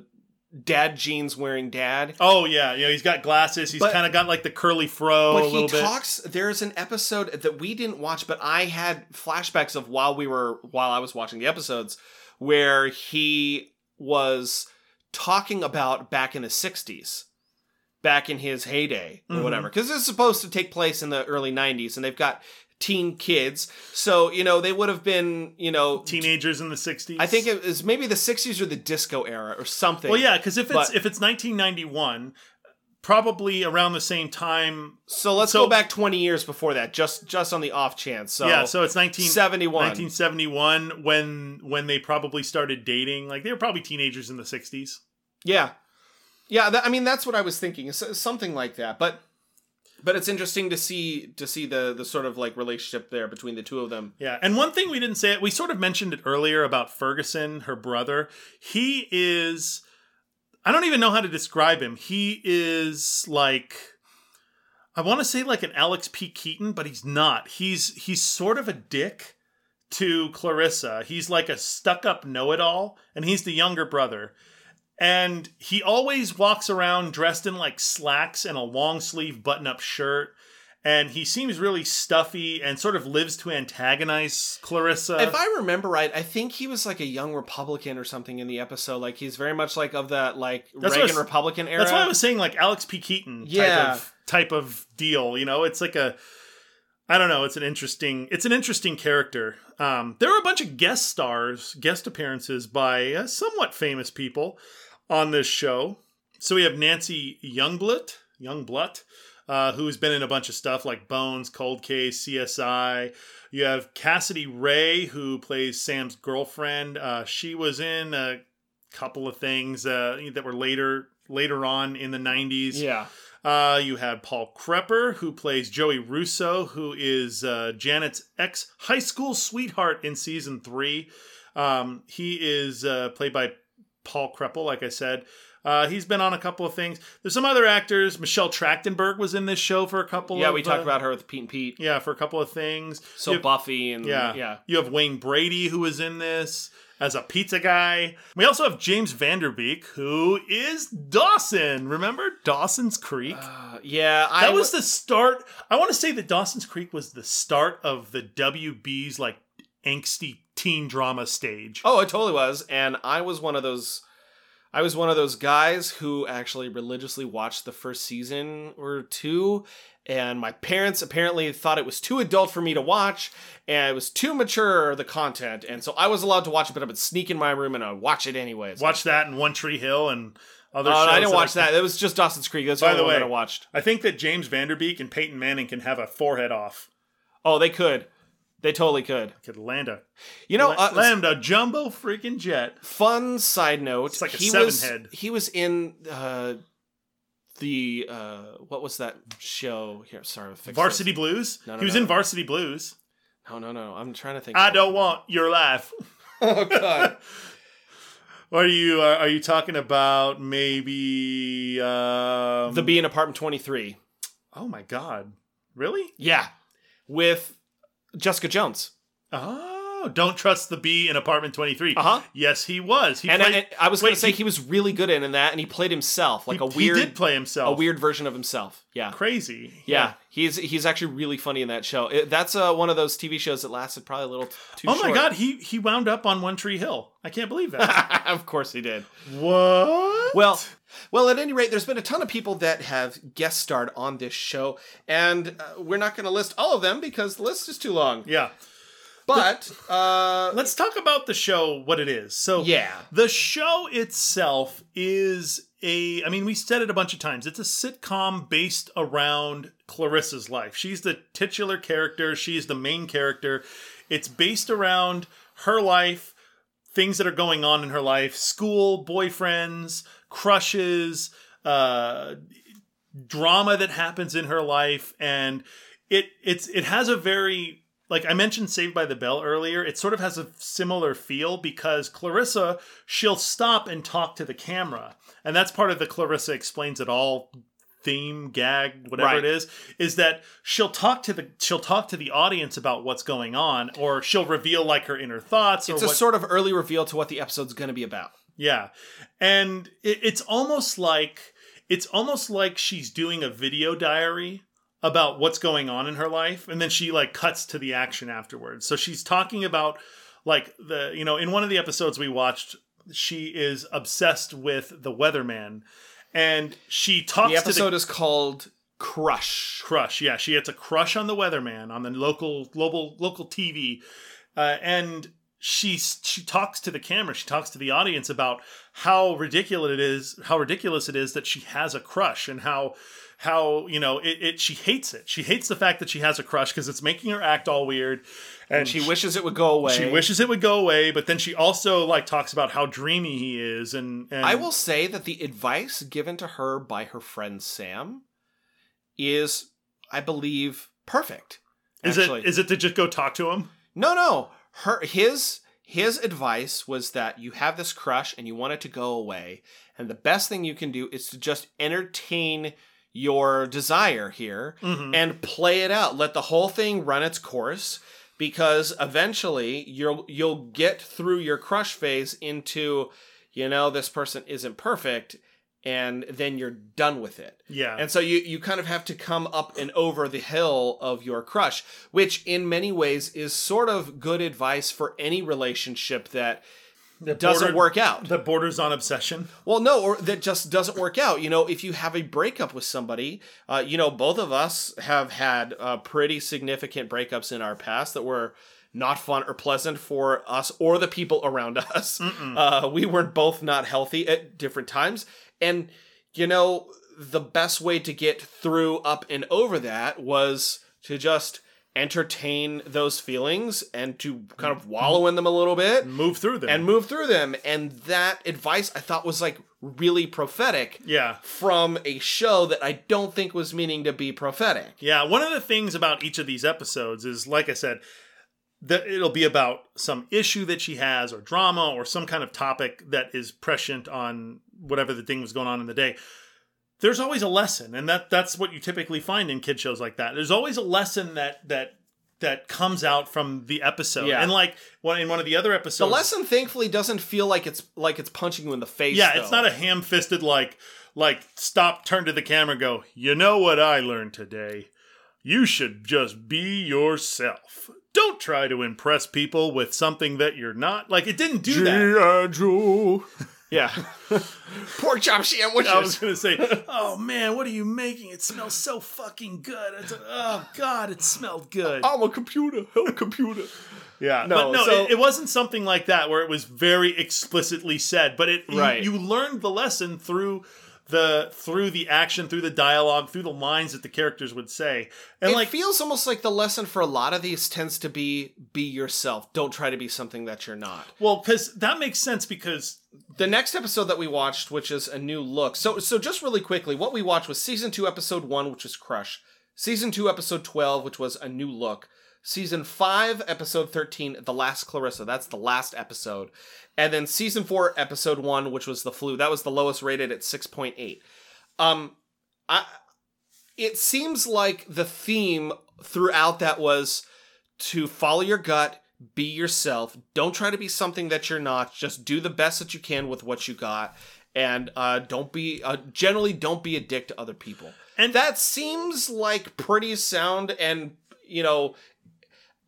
dad jeans wearing dad. Oh yeah, you know he's got glasses. He's kind of got like the curly fro But a he little bit. talks. There's an episode that we didn't watch, but I had flashbacks of while we were while I was watching the episodes, where he was talking about back in the '60s, back in his heyday or Mhm. whatever. Because this is supposed to take place in the early '90s, and they've got teen kids, so you know they would have been, you know, Teenagers in the '60s. I think it was maybe the '60s or the disco era or something. Well, yeah, because if it's But- if it's 1991, probably around the same time. So let's So- go back 20 years before that, just just on the off chance. So yeah, so it's 1971. 1971 when when they probably started dating. Like they were probably teenagers in the 60s. Yeah, yeah. That, I mean, that's what I was thinking. Something like that. But but it's interesting to see to see the the sort of like relationship there between the two of them. Yeah, and one thing we didn't say, we sort of mentioned it earlier about Ferguson, her brother. He is, I don't even know how to describe him. He is like, I want to say like an Alex P. Keaton, but he's not. He's he's sort of a dick to Clarissa. He's like a stuck-up know-it-all, and he's the younger brother. And he always walks around dressed in like slacks and a long sleeve button up shirt. And he seems really stuffy and sort of lives to antagonize Clarissa. if I remember right, I think he was like a young Republican or something in the episode. Like he's very much like of that like That's Reagan was- Republican era. That's why I was saying like Alex P. Keaton type of type of deal. You know, it's like a I don't know, it's an interesting it's an interesting character. Um, there were a bunch of guest stars, guest appearances by uh, somewhat famous people on this show. So we have Nancy Youngblut, Youngblut, uh, who's been in a bunch of stuff like Bones, Cold Case, CSI. You have Cassidy Ray, who plays Sam's girlfriend. Uh, she was in a couple of things uh, that were later later on in the 90s. yeah. Uh, you had Paul Kreppel, who plays Joey Russo, who is uh, Janet's ex high school sweetheart in season three. Um, he is uh, played by Paul Kreppel, like I said. Uh, he's been on a couple of things. There's some other actors. Michelle Trachtenberg was in this show for a couple. Yeah, of, we talked uh, about her with Pete and Pete. Yeah, for a couple of things. So You- Buffy and yeah. yeah. You have Wayne Brady, who was in this as a pizza guy. We also have James Van Der Beek, who is Dawson. Remember Dawson's Creek? Uh, yeah, I that was w- the start. I want to say that Dawson's Creek was the start of the WB's like angsty teen drama stage. Oh, it totally was, and I was one of those. I was one of those guys who actually religiously watched the first season or two, and my parents apparently thought it was too adult for me to watch, and it was too mature the content, and so I was allowed to watch it, but I would sneak in my room and I'd watch it anyways. Watch that in One Tree Hill and other. Oh, shows I didn't that watch I- that. It was just Dawson's Creek. That's the By only the one way- that I watched. I think that James Van Der Beek and Peyton Manning can have a forehead off. Oh, they could. They totally could. Could land a You know, la- uh, land a jumbo freaking jet. fun side note It's like a he seven was head. he was in uh the uh what was that show here sorry Varsity this. Blues. No, no, he was no. in Varsity Blues. no no no i'm trying to think I don't want your life. (laughs) (laughs) oh god are you uh, are you talking about maybe um, the bee in apartment 23 Oh my god. Really? yeah with jessica jones ah. Oh, don't trust the bee in apartment 23. Uh-huh. Yes, he was. He and, played, and I was wait, gonna say he- he, was really good in, in that and he played himself like he, a weird he did play himself. a weird version of himself yeah crazy. yeah, he's he's actually really funny in that show. It, that's uh, one of those TV shows that lasted probably a little too Oh short. my god, he he wound up on One Tree Hill. I can't believe that. (laughs) of course he did. what? Well, well, at any rate, there's been a ton of people that have guest starred on this show, and uh, we're not going to list all of them because the list is too long. yeah. But uh, Let's talk about the show, what it is. So, yeah, the show itself is a, I mean, we said it a bunch of times. It's a sitcom based around Clarissa's life. She's the titular character, she's the main character. It's based around her life things that are going on in her life school boyfriends crushes uh drama that happens in her life and it it's it has a very like I mentioned Saved by the Bell earlier, it sort of has a similar feel because Clarissa, she'll stop and talk to the camera. And that's part of the Clarissa explains it all theme, gag, whatever Right. it is, is that she'll talk to the she'll talk to the audience about what's going on, or she'll reveal like her inner thoughts or It's a what, sort of early reveal to what the episode's going to be about. yeah, and it, it's almost like it's almost like she's doing a video diary about what's going on in her life, and then she like cuts to the action afterwards. So she's talking about like the you know in one of the episodes we watched, she is obsessed with the weatherman, and she talks The to the episode is called Crush. crush. Yeah, she has a crush on the weatherman on the local local local TV, uh, and she she talks to the camera. She talks to the audience about how ridiculous it is, how ridiculous it is that she has a crush, and how how you know it. it she hates it. She hates the fact that she has a crush because it's making her act all weird, and She wishes it would go away. She wishes it would go away, but then she also like talks about how dreamy he is, and, and I will say that the advice given to her by her friend Sam is, I believe, perfect. Is actually. it is it to just go talk to him? No, no. Her his his advice was that you have this crush and you want it to go away, and the best thing you can do is to just entertain your desire here Mhm. and play it out. Let the whole thing run its course because eventually you'll you'll get through your crush phase into you know this person isn't perfect and then you're done with it. Yeah, And so you you kind of have to come up and over the hill of your crush, which in many ways is sort of good advice for any relationship that That doesn't bordered- work out. That borders on obsession. Well, no, or that just doesn't work out. You know, if you have a breakup with somebody, uh, you know, both of us have had uh, pretty significant breakups in our past that were not fun or pleasant for us or the people around (laughs) us. Uh, we weren't both not healthy at different times. And, you know, the best way to get through, up, and over that was to just entertain those feelings and to kind of wallow in them a little bit Move through them. and move through them. And that advice I thought was like really prophetic yeah. from a show that I don't think was meaning to be prophetic. Yeah, one of the things about each of these episodes is, like I said, that it'll be about some issue that she has, or drama, or some kind of topic that is prescient on whatever the thing was going on in the day. There's always a lesson, and that that's what you typically find in kid shows like that. There's always a lesson that that that comes out from the episode, Yeah. and like one in one of the other episodes The lesson thankfully doesn't feel like it's like it's punching you in the face. Yeah, though. it's not a ham-fisted like like stop, turn to the camera, go. You know what I learned today? You should just be yourself. Don't try to impress people with something that you're not. Like it didn't do that. Joe. (laughs) Yeah. (laughs) Pork chop sandwiches. I was gonna say, oh man, what are you making? It smells so fucking good. It's, oh god, it smelled good. I'm a computer. I'm a computer. Yeah, No, but no, so- it, it wasn't something like that where it was very explicitly said. But it, you- Right. you, learned the lesson through the through the action, through the dialogue, through the lines that the characters would say, and it like feels almost like the lesson for a lot of these tends to be be yourself. Don't try to be something that you're not. well, because that makes sense because the next episode that we watched, which is a new look. So, so just really quickly, what we watched was season two, episode one, which was Crush. Season two, episode twelve, which was a new look. Season five, episode thirteen, the last Clarissa. That's the last episode. And then season four, episode one, which was the flu. That was the lowest rated at six point eight. Um, I. It seems like the theme throughout that was to follow your gut, be yourself. Don't try to be something that you're not. Just do the best that you can with what you got, and uh, don't be uh, generally don't be a dick to other people. And- that seems like pretty sound, and you know,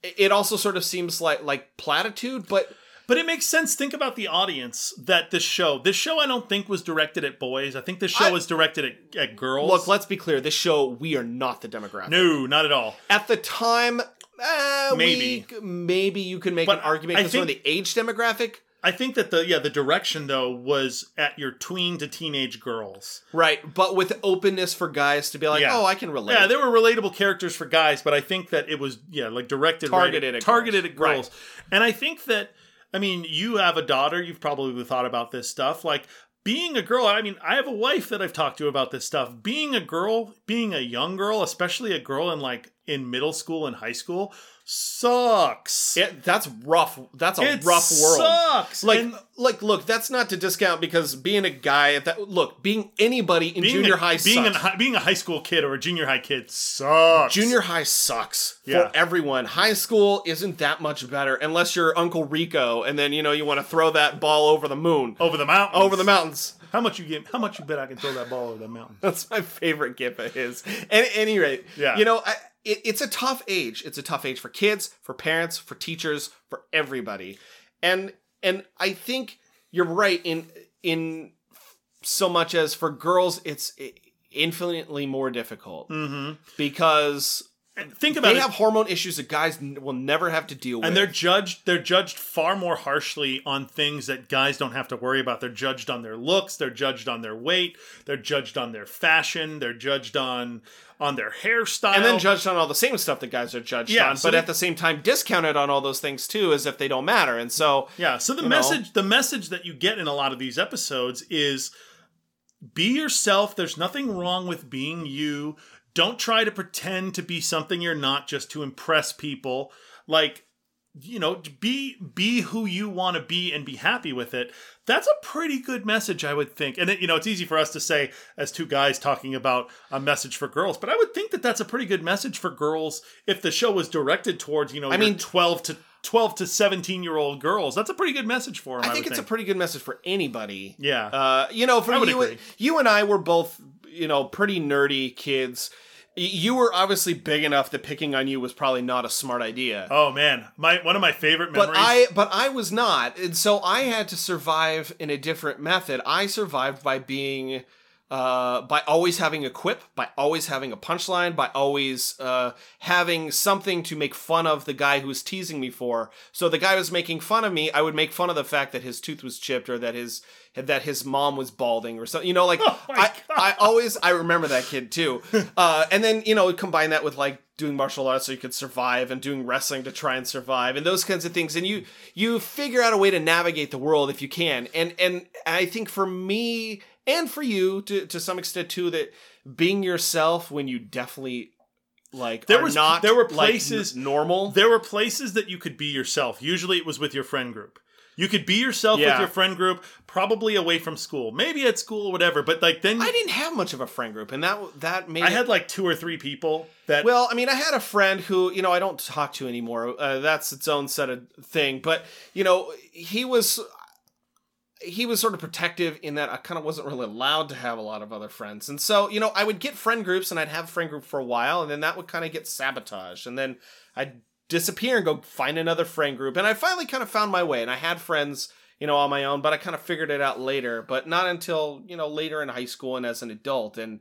it- also sort of seems like like platitude, but but it makes sense. Think about the audience that this show. This show, I don't think was directed at boys. I think this show I- was directed at, at girls. look, let's be clear. This show, we are not the demographic. no, not at all. At the time, eh, Maybe. we- maybe you can make But an argument because of the age demographic. I think that the yeah the direction though was at your tween to teenage girls. Right, but with openness for guys to be like, Yeah. oh, I can relate. Yeah, there were relatable characters for guys, but I think that it was yeah like directed Targeted right, at targeted girls. at girls, and I think that I mean, you have a daughter, you've probably thought about this stuff. Like, being a girl, I mean, I have a wife that I've talked to about this stuff. Being a girl, being a young girl, especially a girl in like in middle school and high school, sucks. It, that's rough. That's a It rough world. sucks. Like, And like, look, that's not to discount because being a guy at that, look, being anybody in being junior a, high being, sucks. a, being a high school kid or a junior high kid sucks. Junior high sucks Yeah. for everyone. High school isn't that much better unless you're Uncle Rico and then you know you want to throw that ball over the moon, over the mountains. over the mountains. How much you get? How much you bet I can throw that ball over the mountain? That's my favorite gif of his. And at any rate, Yeah. you know, I, it, it's a tough age. It's a tough age for kids, for parents, for teachers, for everybody. And and I think you're right in in so much as for girls, it's infinitely more difficult Mm-hmm. because Think about they it. have hormone issues that guys n- will never have to deal with. and they're judged they're judged far more harshly on things that guys don't have to worry about they're judged on their looks they're judged on their weight they're judged on their fashion they're judged on on their hairstyle and then judged on all the same stuff that guys are judged Yeah, on, so but they- at the same time discounted on all those things too, as if they don't matter. And so, yeah so the know. message the message that you get in a lot of these episodes is be yourself there's nothing wrong with being you don't try to pretend to be something you're not just to impress people. Like you know be be who you want to be and be happy with it. That's a pretty good message i would think. And it, you know it's easy for us to say as two guys talking about a message for girls but i would think that that's a pretty good message for girls if the show was directed towards you know I mean- 12 to 12 to 17 year old girls. That's a pretty good message for them I think it's a pretty good message for anybody. yeah. Uh, you know, for I you, agree. you and I were both, you know, pretty nerdy kids. You were obviously big enough that picking on you was probably not a smart idea. oh man my one of my favorite memories but I, but I was not, and so I had to survive in a different method. I survived by being, uh, by always having a quip, by always having a punchline, by always uh, having something to make fun of the guy who was teasing me for. So the guy was making fun of me. I would make fun of the fact that his tooth was chipped or that his that his mom was balding or something. You know, like (laughs) Oh I, I always I remember that kid too. (laughs) Uh, and then you know combine that with like doing martial arts so you could survive and doing wrestling to try and survive and those kinds of things. And you you figure out a way to navigate the world if you can. And and I think for me and for you to to some extent too that being yourself when you definitely like There was- not there were like, places- n- normal. there were places that you could be yourself. Usually it was with your friend group. You could be yourself with your friend group, probably away from school, maybe at school or whatever. But like then I didn't have much of a friend group, and that that made I it- had like two or three people that Well, I mean, I had a friend who, you know, I don't talk to anymore. Uh, that's its own set of thing. But, you know, he was he was sort of protective in that I kind of wasn't really allowed to have a lot of other friends. And so, you know, I would get friend groups and I'd have a friend group for a while and then that would kind of get sabotaged. And then I'd disappear and go find another friend group. And I finally kind of found my way and I had friends, you know, on my own, but I kind of figured it out later, but not until, you know, later in high school and as an adult. And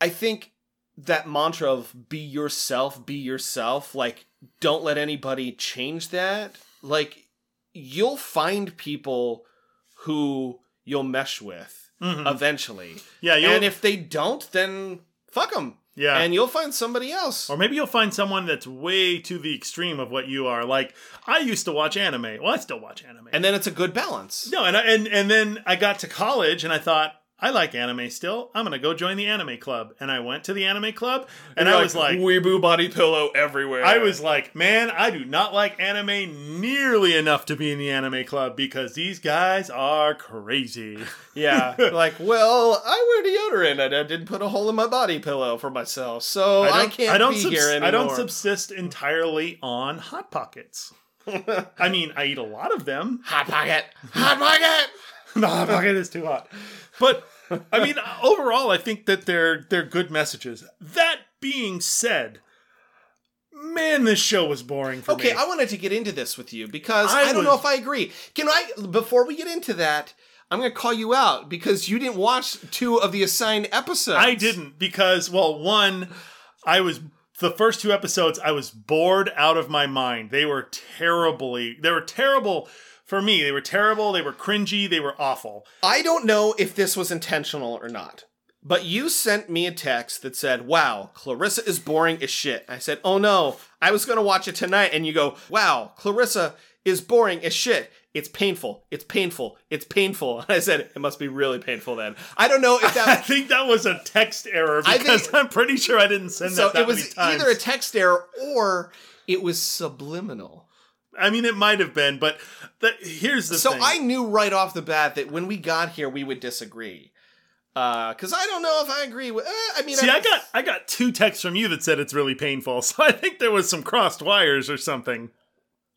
I think that mantra of be yourself, be yourself, like don't let anybody change that. Like you'll find people who you'll mesh with Mhm. eventually. yeah, you'll, And if they don't, then fuck them. yeah, And you'll find somebody else. or maybe you'll find someone that's way to the extreme of what you are. Like I used to watch anime. Well, I still watch anime. And then it's a good balance. no, and I, and and then I got to college and I thought I like anime still. I'm gonna go join the anime club, and I went to the anime club, and You're I was like, weeaboo body pillow everywhere. I was like, man, I do not like anime nearly enough to be in the anime club because these guys are crazy. (laughs) Yeah, like, well, I wear deodorant and I didn't put a hole in my body pillow for myself, so I, can't I don't be subs- here anymore. I don't subsist entirely on hot pockets. (laughs) I mean, I eat a lot of them. Hot pocket, hot pocket. The hot pocket is too hot. But I mean, overall, I think that they're they're good messages. That being said, man, this show was boring for Okay, me. Okay, I wanted to get into this with you because I I, don't know if I agree. Can I, before we get into that, I'm going to call you out because you didn't watch two of the assigned episodes. I didn't because well, one, I was the first two episodes I was bored out of my mind. They were terribly they were terrible for me. They were terrible, they were cringy, they were awful. I don't know if this was intentional or not, but you sent me a text that said, Wow, Clarissa is boring as shit. I said, Oh no, I was going to watch it tonight. And you go, Wow, Clarissa is boring as shit. It's painful. It's painful. It's painful. And (laughs) I said, it must be really painful then. I don't know if that. (laughs) I think that was a text error because think- I'm pretty sure I didn't send so that that it was either a text error or it was subliminal. I mean, it might have been, but the, here's the So thing. I knew right off the bat that when we got here, we would disagree. Because I don't know if I agree with. Uh, I mean, See, I got I got two texts from you that said it's really painful, (laughs) so I think there was some crossed wires or something.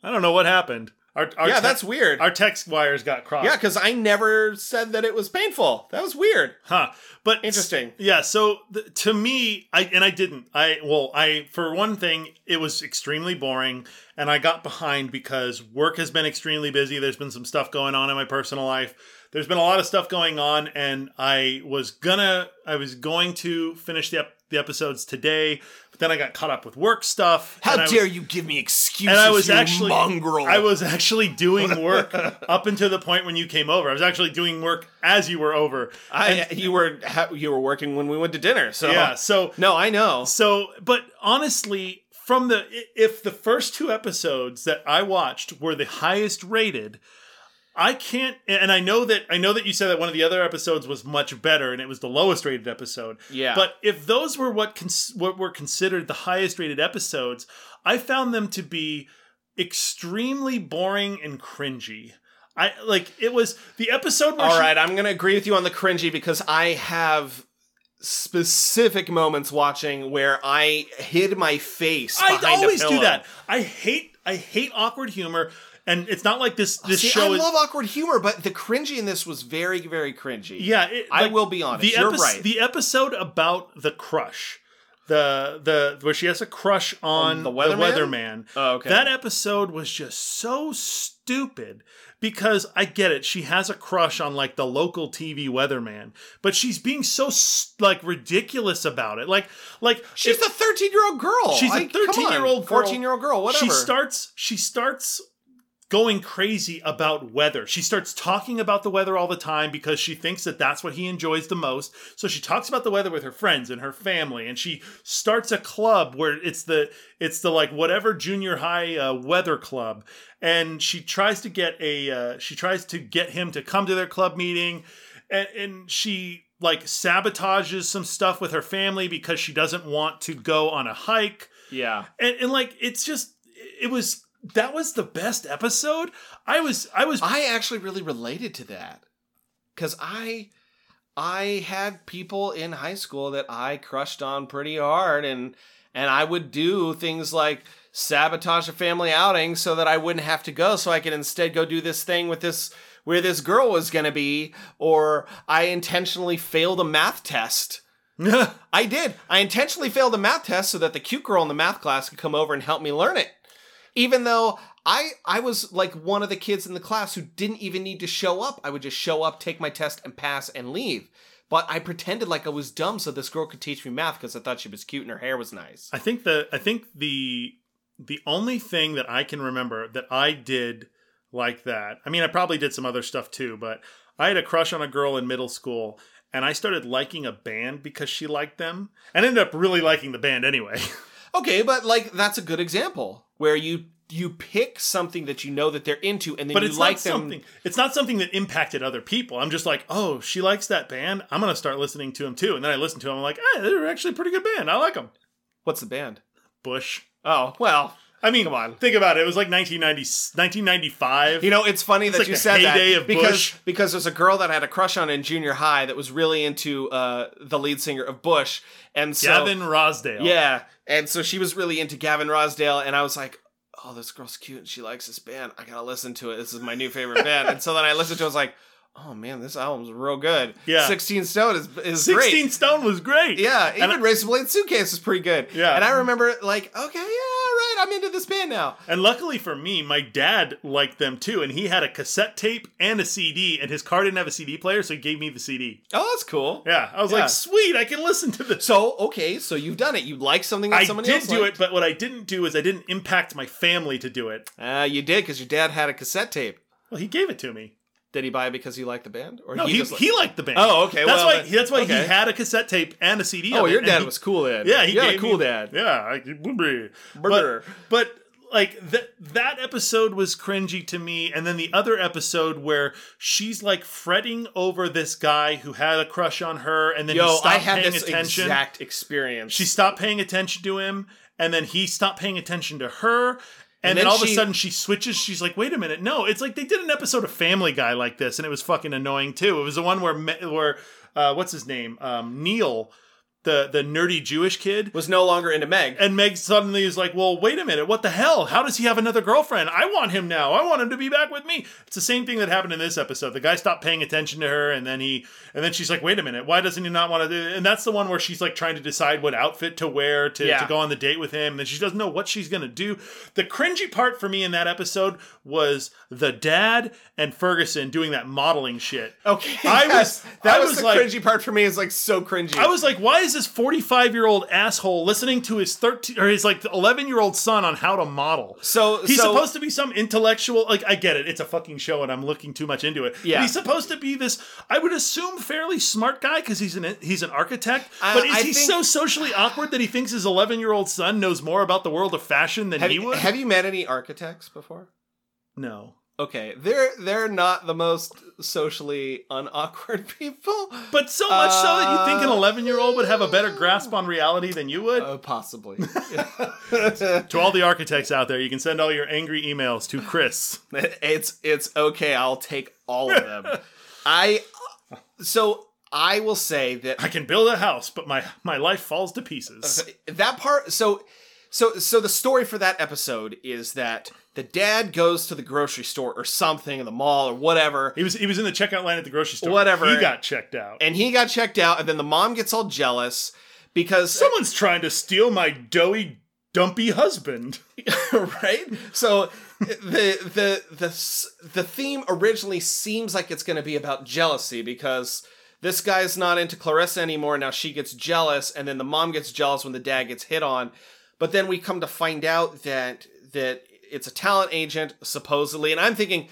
I don't know what happened. Our, our yeah, te- that's weird. our text wires got crossed. yeah, because I never said that it was painful. That was weird. Huh. But Interesting. Yeah. So th- to me, I and I didn't. I well, I for one thing, it was extremely boring, and I got behind because work has been extremely busy. There's been some stuff going on in my personal life. There's been a lot of stuff going on, and I was gonna, I was going to finish the ep- the episodes today, then I got caught up with work stuff. How and I was- dare you give me excuses? and I was you actually mongrel. I was actually doing work (laughs) up until the point when you came over. I was actually doing work as you were over. I, you were you were working when we went to dinner. So Yeah. So no, I know. So, but honestly, from the if the first two episodes that I watched were the highest rated, I can't. And I know that I know that you said that one of the other episodes was much better, and it was the lowest rated episode. Yeah. But if those were what cons- what were considered the highest rated episodes, I found them to be extremely boring and cringy. I like it was the episode. Where All she- right, I'm gonna agree with you on the cringy because I have specific moments watching where I hid my face. I behind a always do that. I hate I hate awkward humor, and it's not like this. This See, show I is love awkward humor, but the cringy in this was very, very cringy. yeah. It, I like, will be honest. The You're epi- right. The episode about the crush, the the where she has a crush on, the the weatherman? weatherman. Oh, okay. That episode was just so stupid because I get it. She has a crush on like the local TV weatherman, but she's being so like ridiculous about it. Like like She's if- a 13 year old girl. She's a I- come 13-year-old 14 year old girl, whatever. She starts she starts going crazy about weather. She starts talking about the weather all the time because she thinks that that's what he enjoys the most. So she talks about the weather with her friends and her family and she starts a club where it's the it's the like whatever junior high uh, weather club and she tries to get a uh, she tries to get him to come to their club meeting and, and she like sabotages some stuff with her family because she doesn't want to go on a hike yeah. and, and like it's just it was that was the best episode i was i was I actually really related to that because I I had people in high school that I crushed on pretty hard, and and I would do things like sabotage a family outing so that I wouldn't have to go, so I could instead go do this thing with this where this girl was gonna be, or I intentionally failed a math test. (laughs) I did. I intentionally failed a math test so that the cute girl in the math class could come over and help me learn it. Even though I I was like one of the kids in the class who didn't even need to show up. I would just show up, take my test, and pass and leave. But I pretended like I was dumb so this girl could teach me math because I thought she was cute and her hair was nice. i think the i think the the only thing that i can remember that i did like that i mean i probably did some other stuff too but i had a crush on a girl in middle school and i started liking a band because she liked them and ended up really liking the band anyway (laughs) Okay, but like that's a good example where you you pick something that you know that they're into and then but you it's like them. something it's not something that impacted other people. I'm just like oh she likes that band. I'm gonna start listening to them too. And then i listen to them i'm like hey they're actually a pretty good band. I like them What's the band? bush. Oh well, I mean, Come on. think about it. It was like 1990, 1995. You know, it's funny that like you said that because Bush. because there's a girl that I had a crush on in junior high that was really into uh, the lead singer of Bush, and so Gavin Rossdale. yeah, and so she was really into Gavin Rossdale, and I was like, oh, this girl's cute and she likes this band. I gotta listen to it. This is my new favorite band. And so then I listened to it. I was like, oh man, this album's real good. Yeah. Sixteen Stone is is 16 great. Stone was great. Yeah, even Razor Blade Suitcase is pretty good. Yeah. and I remember like, okay, yeah, I'm into this band now. And luckily for me, my dad liked them too, and he had a cassette tape and a CD, and his car didn't have a CD player, so he gave me the CD. Oh, that's cool. Yeah, I was Yeah. like, sweet, I can listen to this. So okay, so you've done it. You like something that I somebody did else do liked. it, but what I didn't do is I didn't impact my family to do it. Uh, you did because your dad had a cassette tape. Well, he gave it to me. Did he buy it because he liked the band, or No, he, just he, liked the band. Oh, okay, That's well, why. then- that's why okay. he had a cassette tape and a CD. Oh, your dad he- was cool then. Yeah, he had a cool me- dad. Yeah, I, but, but like that that episode was cringy to me and then the other episode where she's like fretting over this guy who had a crush on her and then he stopped I had paying this attention exact experience. she stopped paying attention to him and then he stopped paying attention to her and, And then, then all of a sudden she switches. She's like wait a minute. No it's like they did an episode of family guy like this and it was fucking annoying too. It was the one where where uh, what's his name? Um, neil the the nerdy jewish kid was no longer into Meg. and Meg suddenly is like, "Well, wait a minute. What the hell? How does he have another girlfriend? I want him now. I want him to be back with me." It's the same thing that happened in this episode. The guy stopped paying attention to her, and then he, and then she's like, "Wait a minute. Why doesn't he not want to? And that's the one where she's like trying to decide what outfit to wear to, Yeah. to go on the date with him, and then she doesn't know what she's gonna do. The cringy part for me in that episode was the dad and Ferguson doing that modeling shit. Okay, I (laughs) yes, was- that I was, was the like- cringy part for me. Is like so cringy. I was like, why is this 45 year old asshole listening to his 13 or his like 11 year old son on how to model? so He's so, supposed to be some intellectual, like, I get it. It's a fucking show and I'm looking too much into it. Yeah. he's supposed to be this, I would assume, fairly smart guy because he's an he's an architect. I- but is I he think- so socially awkward that he thinks his 11 year old son knows more about the world of fashion than Have, he would? have you met any architects before? no. Okay, they're they're not the most socially unawkward (laughs) people. But so much so that you think an Uh, 11 year old would have a better grasp on reality than you would? Uh, possibly. (laughs) to all the architects out there, you can send all your angry emails to Chris. (laughs) it's it's okay. I'll take all of them. I so I will say that I can build a house, but my my life falls to pieces. that part so so so the story for that episode is that the dad goes to the grocery store or something in the mall or whatever He was he was in the checkout line at the grocery store. Whatever. He got checked out. and he got checked out and then the mom gets all jealous because Someone's trying to steal my doughy, dumpy husband. (laughs) right so the the the the theme originally seems like it's going to be about jealousy because this guy's not into Clarissa anymore now she gets jealous and then the mom gets jealous when the dad gets hit on but then we come to find out that that it's a talent agent supposedly. And I'm thinking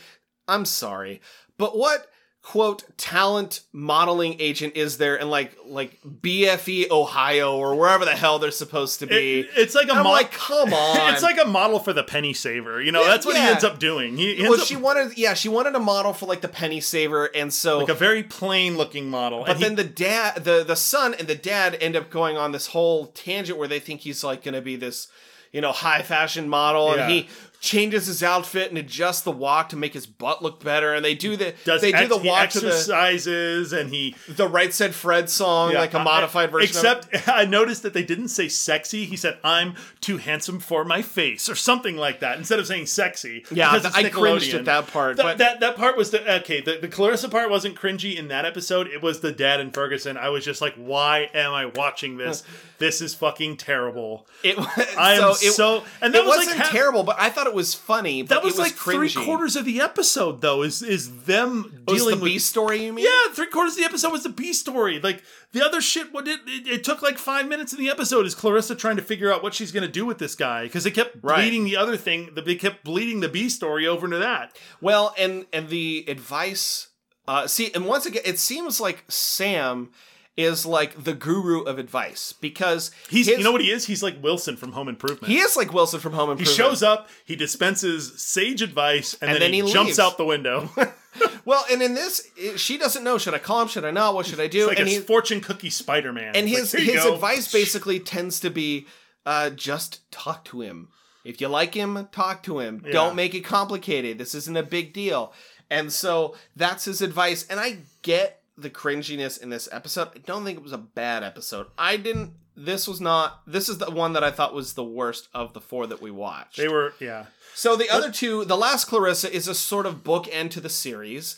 I'm sorry but what quote talent modeling agent is there in like like BFE Ohio or wherever the hell they're supposed to be It- it's like a I'm mo- like come (laughs) on It's like a model for the penny saver. You know, Yeah, that's what he ends up doing. He, he well, up she wanted, yeah, she wanted a model for like the penny saver, and so, like a very plain looking model. but he- then the dad, the the son and the dad end up going on this whole tangent where they think he's like going to be this, you know, high fashion model, Yeah. and he changes his outfit and adjusts the walk to make his butt look better, and they do the does they do the he walk to the exercises and he the right said Fred song, Yeah, like a modified version. of. Except (laughs) I noticed that they didn't say sexy. He said, "I'm too handsome for my face" or something like that instead of saying sexy. Yeah, because I cringed at that part, Th- but- that that part was the okay. The, the Clarissa part wasn't cringy in that episode. It was the dad and Ferguson. I was just like, "Why am I watching this? (laughs) this is fucking terrible." It was I am so, it, so, and that it was wasn't like terrible, but I thought it was funny. But That was, it was like three quarters of the episode, though. Is is them was dealing the with B story, you mean? Yeah, three quarters of the episode was the B story. Like the other shit, what it, it, it took like five minutes in the episode is Clarissa trying to figure out what she's going to do with this guy because they kept Right. bleeding the other thing. They kept bleeding the B story over into that. Well, and and the advice, uh, see, and once again, it seems like Sam is like the guru of advice because He's his- you know what he is? He's like Wilson from Home Improvement. he is like Wilson from Home Improvement. He shows up, he dispenses sage advice, and, And then, then he, he jumps out the window. (laughs) (laughs) Well, and in this, she doesn't know. Should I call him? Should I not? What should I do? It's like and a he, fortune cookie Spider Man. and his like, his advice basically tends to be, uh, just talk to him. If you like him, talk to him. Yeah. Don't make it complicated. This isn't a big deal. And so that's his advice. And I get the cringiness in this episode. I don't think it was a bad episode. I didn't. This was not. This is the one that I thought was the worst of the four that we watched. They were yeah. so the other two, the last Clarissa, is a sort of bookend to the series,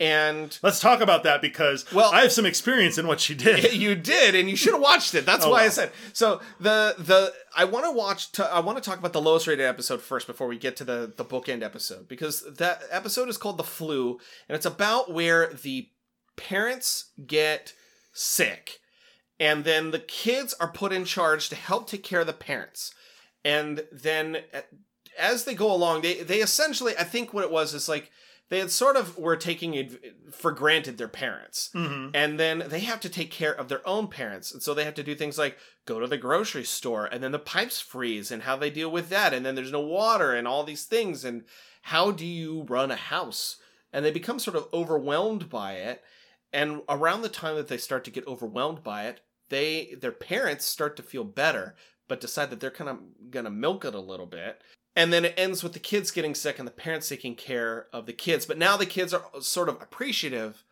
and Let's talk about that because Well- I have some experience in what she did. (laughs) you did, and you should have watched it. That's (laughs) Oh, why I said. So the the I want to watch. T- I want to talk about the lowest rated episode first before we get to the the bookend episode because that episode is called the flu, and it's about where the parents get sick, and then the kids are put in charge to help take care of the parents, and then. As they go along, they they essentially, I think what it was is like they had sort of were taking it for granted their parents. hmm And then they have to take care of their own parents. And so they have to do things like go to the grocery store and then the pipes freeze and how they deal with that. And then there's no water and all these things. And how do you run a house? And they become sort of overwhelmed by it. And around the time that they start to get overwhelmed by it, they their parents start to feel better, but decide that they're kind of gonna milk it a little bit. And then it ends with the kids getting sick and the parents taking care of the kids. But now the kids are sort of appreciative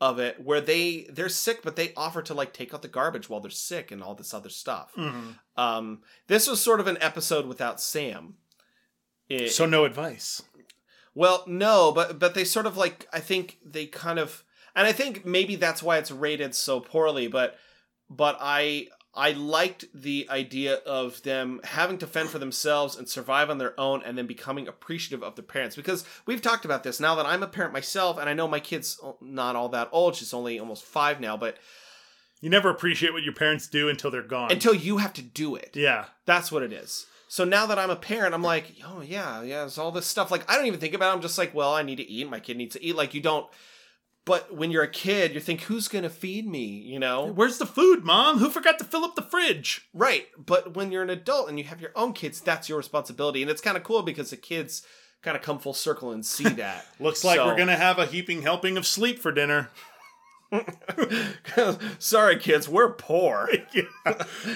of it where they they're sick but they offer to like take out the garbage while they're sick and all this other stuff hmm um this was sort of an episode without sam It- So no advice. well no but but they sort of like i think they kind of and i think maybe that's why it's rated so poorly but but i i liked the idea of them having to fend for themselves and survive on their own and then becoming appreciative of their parents because we've talked about this now that i'm a parent myself and i know my kid's uh, not all that old she's only almost five now but You never appreciate what your parents do until they're gone. until you have to do it. yeah. That's what it is. So now that I'm a parent, I'm like, oh yeah, yeah, it's all this stuff. Like I don't even think about it. I'm just like, well, I need to eat. My kid needs to eat. Like you don't. But when you're a kid, you think, who's gonna feed me? You know, Where's the food, mom? Who forgot to fill up the fridge? right? But when you're an adult and you have your own kids, that's your responsibility, and it's kind of cool because the kids kind of come full circle and see (laughs) that. Looks like So- we're gonna have a heaping helping of sleep for dinner. (laughs) Sorry, kids, we're poor. (laughs) Yeah.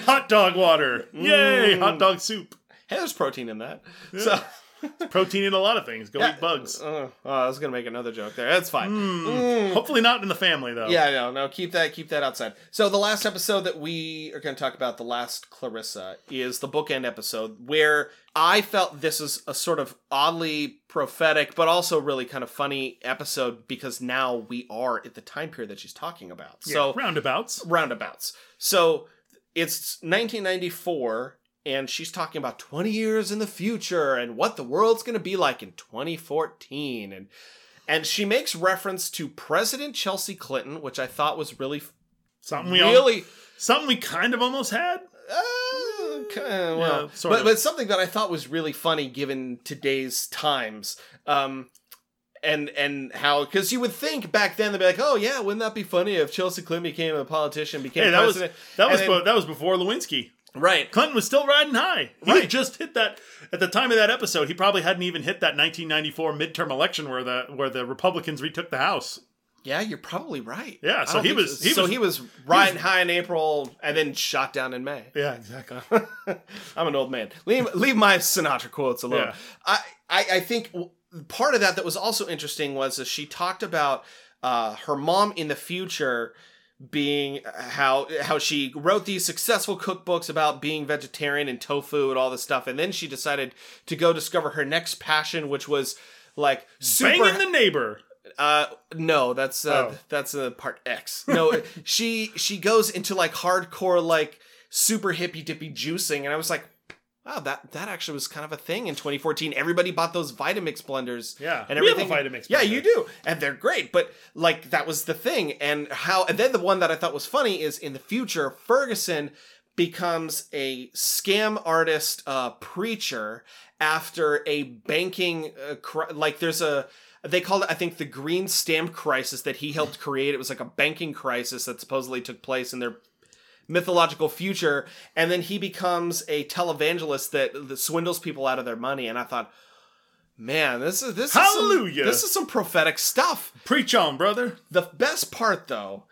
Hot dog water. Yay! Mm. Hot dog soup. Hey, there's protein in that. So. Protein in a lot of things. Go eat bugs. Uh, oh, I was gonna make another joke there. That's fine. Mm. Mm. Hopefully not in the family though. Yeah, no, no, keep that, keep that outside. So the last episode that we are going to talk about, the last Clarissa, is the bookend episode where I felt this is a sort of oddly prophetic, but also really kind of funny episode because now we are at the time period that she's talking about. Yeah, So roundabouts. roundabouts. So it's 1994, and she's talking about 20 years in the future and what the world's going to be like in 2014, and and she makes reference to President Chelsea Clinton, which I thought was really, Something we all, really. something we kind of almost had. Uh, kinda, well, Yeah, but of. but something that I thought was really funny given today's times. Um, and and how because you would think back then they'd be like, oh yeah, wouldn't that be funny if Chelsea Clinton became a politician, became Hey, that was president? that was then- that was before Lewinsky. Right. Clinton was still riding high. He Right. had just hit that at the time of that episode. He probably hadn't even hit that 1994 midterm election where the where the Republicans retook the House. Yeah, you're probably right. Yeah, so he was- so. he so was- he was riding high in April and then shot down in May. Yeah, exactly. (laughs) I'm an old man. Leave leave my Sinatra quotes alone. Yeah. I, I I think part of that that was also interesting was that she talked about uh, her mom in the future being how how she wrote these successful cookbooks about being vegetarian and tofu and all this stuff, and then she decided to go discover her next passion, which was like super Banging the neighbor. uh no, that's uh Oh. that's uh, part X. No, (laughs) she she goes into like hardcore like super hippy dippy juicing and I was like wow, that that actually was kind of a thing in 2014. Everybody bought those Vitamix blenders. Yeah, And we have a everything. Vitamix Yeah, you do. And they're great, but like that was the thing and how and then the one that I thought was funny is in the future Ferguson becomes a scam artist uh preacher after a banking uh, cri- like there's a they called it i think the green stamp crisis that he helped create it was like a banking crisis that supposedly took place in their mythological future and then he becomes a televangelist that, that swindles people out of their money and i thought man this is this is Hallelujah. some, this is some prophetic stuff Preach on, brother. the best part though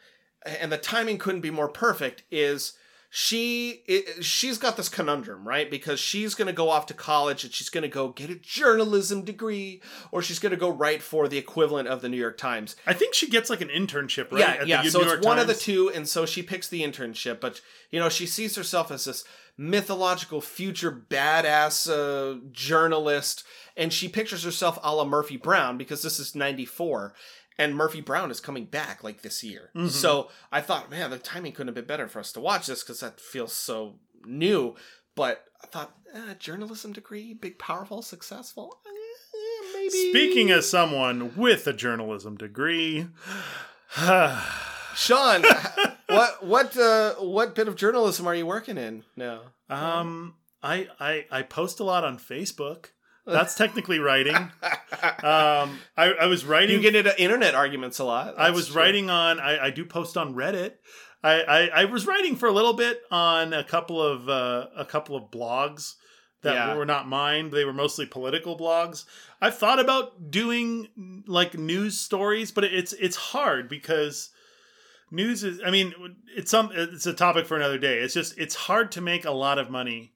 and the timing couldn't be more perfect is she it, she's got this conundrum right because she's going to go off to college and she's going to go get a journalism degree or she's going to go write for the equivalent of the new york times I think she gets like an internship, right? yeah at yeah the so New it's York one of the two and so she picks the internship but you know she sees herself as this mythological future badass uh, journalist and she pictures herself a la murphy brown because this is 94 and murphy brown is coming back like this year Mm-hmm. so i thought man the timing couldn't have been better for us to watch this because that feels so new but i thought eh, journalism degree big powerful successful Eh, maybe Speaking as someone with a journalism degree, (sighs) Sean, what what uh, what bit of journalism are you working in now? um, I, I I post a lot on Facebook. That's technically writing. Um, I, I was writing. You get into internet arguments a lot. I was true. writing on. I, I do post on Reddit. I, I, I was writing for a little bit on a couple of uh, a couple of blogs that Yeah. were not mine. They were mostly political blogs. I've thought about doing like news stories, but it's it's hard because news is. I mean, it's some. It's a topic for another day. It's just it's hard to make a lot of money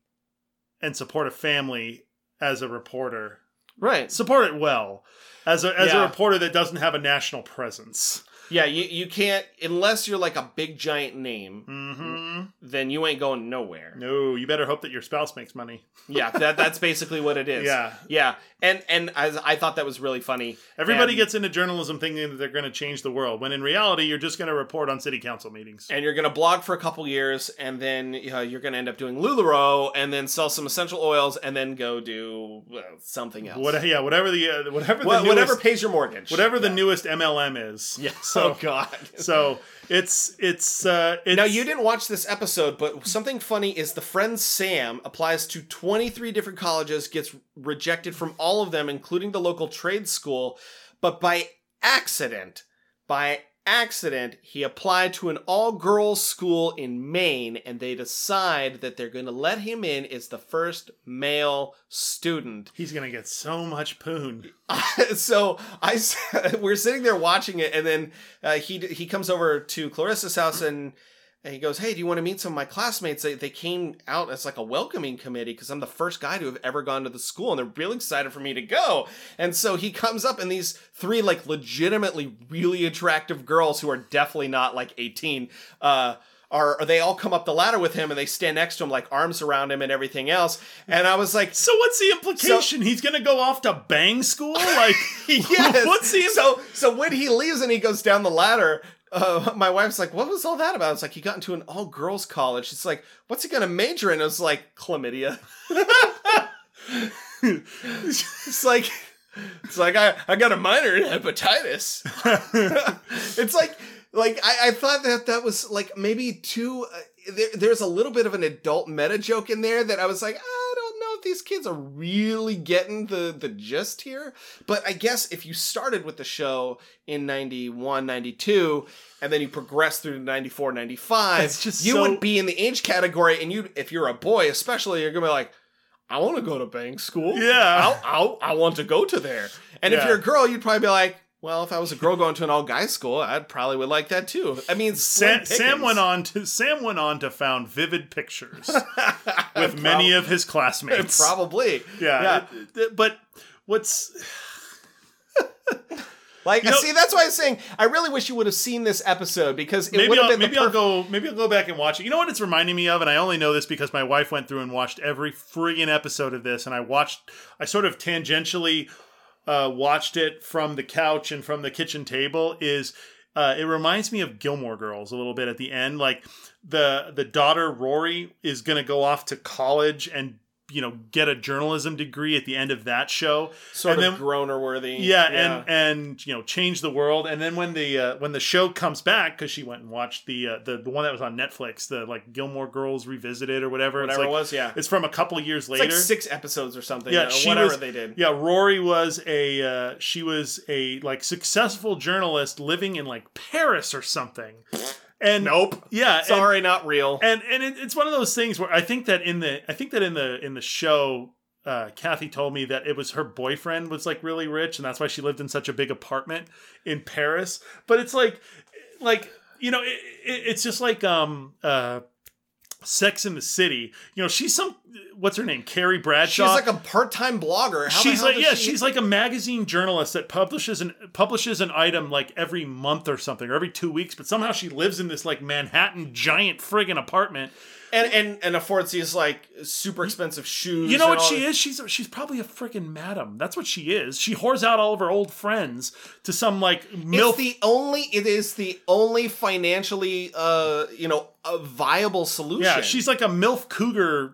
and support a family as a reporter. Right. Support it well as a as a reporter that doesn't have a national presence. Yeah, you, you can't unless you're like a big giant name, Mm-hmm. then you ain't going nowhere. No, you better hope that your spouse makes money. Yeah, that that's basically what it is. (laughs) Yeah. Yeah. And and I, I thought that was really funny. Everybody And- gets into journalism thinking that they're going to change the world, when in reality, you're just going to report on city council meetings. and you're gonna blog for a couple years, and then uh, you're gonna end up doing Lularoe, and then sell some essential oils, and then go do uh, something else. What, yeah, whatever the uh, whatever the newest, whatever pays your mortgage. whatever the Yeah. newest MLM is. Yeah. So (laughs) oh God. so it's it's uh it's Now you didn't watch this episode, but something funny is the friend Sam applies to 23 different colleges, gets rejected from all of them, including the local trade school, but by accident, by accident, he applied to an all-girls school in Maine, and they decide that they're going to let him in as the first male student. he's going to get so much poon. (laughs) so I (laughs) we're sitting there watching it, and then uh, he he comes over to Clarissa's house and. And he goes, "Hey, do you want to meet some of my classmates? They, they came out as like a welcoming committee because I'm the first guy to have ever gone to the school, and they're really excited for me to go." And so he comes up, and these three like legitimately really attractive girls who are definitely not like 18, uh, are they all come up the ladder with him, and they stand next to him like arms around him and everything else. And I was like, So what's the implication? he's going to go off to bang school? Like (laughs) yes. (laughs) what's the so so when he leaves and he goes down the ladder, uh, my wife's like, "What was all that about?" It's like he got into an all girls college. It's like, "What's he gonna major in?" It was like chlamydia. (laughs) it's like. It's like I, I got a minor in hepatitis. (laughs) it's like like I, I thought that that was like maybe too. Uh, there, there's a little bit of an adult meta joke in there that I was like, know if these kids are really getting the the gist here. But I guess if you started with the show in 91, 92, and then you progress through to 94, 95, just you so- would be in the age category. And you, if you're a boy, especially, you're gonna be like. I want to go to bank school. Yeah. I, I, I want to go to there. And if you're a girl, you'd probably be like, well, if I was a girl going to an all guy school, I'd probably would like that too. I mean, Sam, Sam went on to Sam went on to found Vivid Pictures (laughs) with many of his classmates. probably. Yeah, Yeah. but what's (sighs) Like, You know- see, that's why I'm saying I really wish you would have seen this episode because it maybe would have I'll, been maybe I'll go maybe I'll go back and watch it. You know what it's reminding me of, and I only know this because my wife went through and watched every friggin' episode of this, and I watched I sort of tangentially uh, watched it from the couch and from the kitchen table. Is uh, it reminds me of Gilmore Girls a little bit at the end, like the the daughter Rory is gonna go off to college and you know get a journalism degree at the end of that show sort and of then- groaner worthy. yeah, and and you know change the world and then when the uh, when the show comes back because she went and watched the, uh, the the one that was on netflix the like gilmore girls revisited or whatever whatever like, it was, yeah. it's from a couple years It's later like six episodes or something. yeah Yeah, she whatever was, they did. yeah rory was a uh, she was a like successful journalist living in like paris or something and Nope. yeah and- Sorry, not real. and and it, it's one of those things where I think that in the I think that in the in the show, uh, Kathy told me that it was her boyfriend was like really rich, and that's why she lived in such a big apartment in Paris. But it's like, like you know, it, it, it's just like um uh. Sex in the City, you know, she's some. What's her name? Carrie Bradshaw. She's like a part-time blogger. How she's like yeah, she- she's like a magazine journalist that publishes an publishes an item like every month or something, or every two weeks. But somehow she lives in this like Manhattan giant friggin' apartment. And and and affords these like super expensive shoes. You know what she is? She's she's probably a freaking madam. That's what she is. She whores out all of her old friends to some like It's milf. the only. It is the only financially, uh, you know, a viable solution. yeah, she's like a milf cougar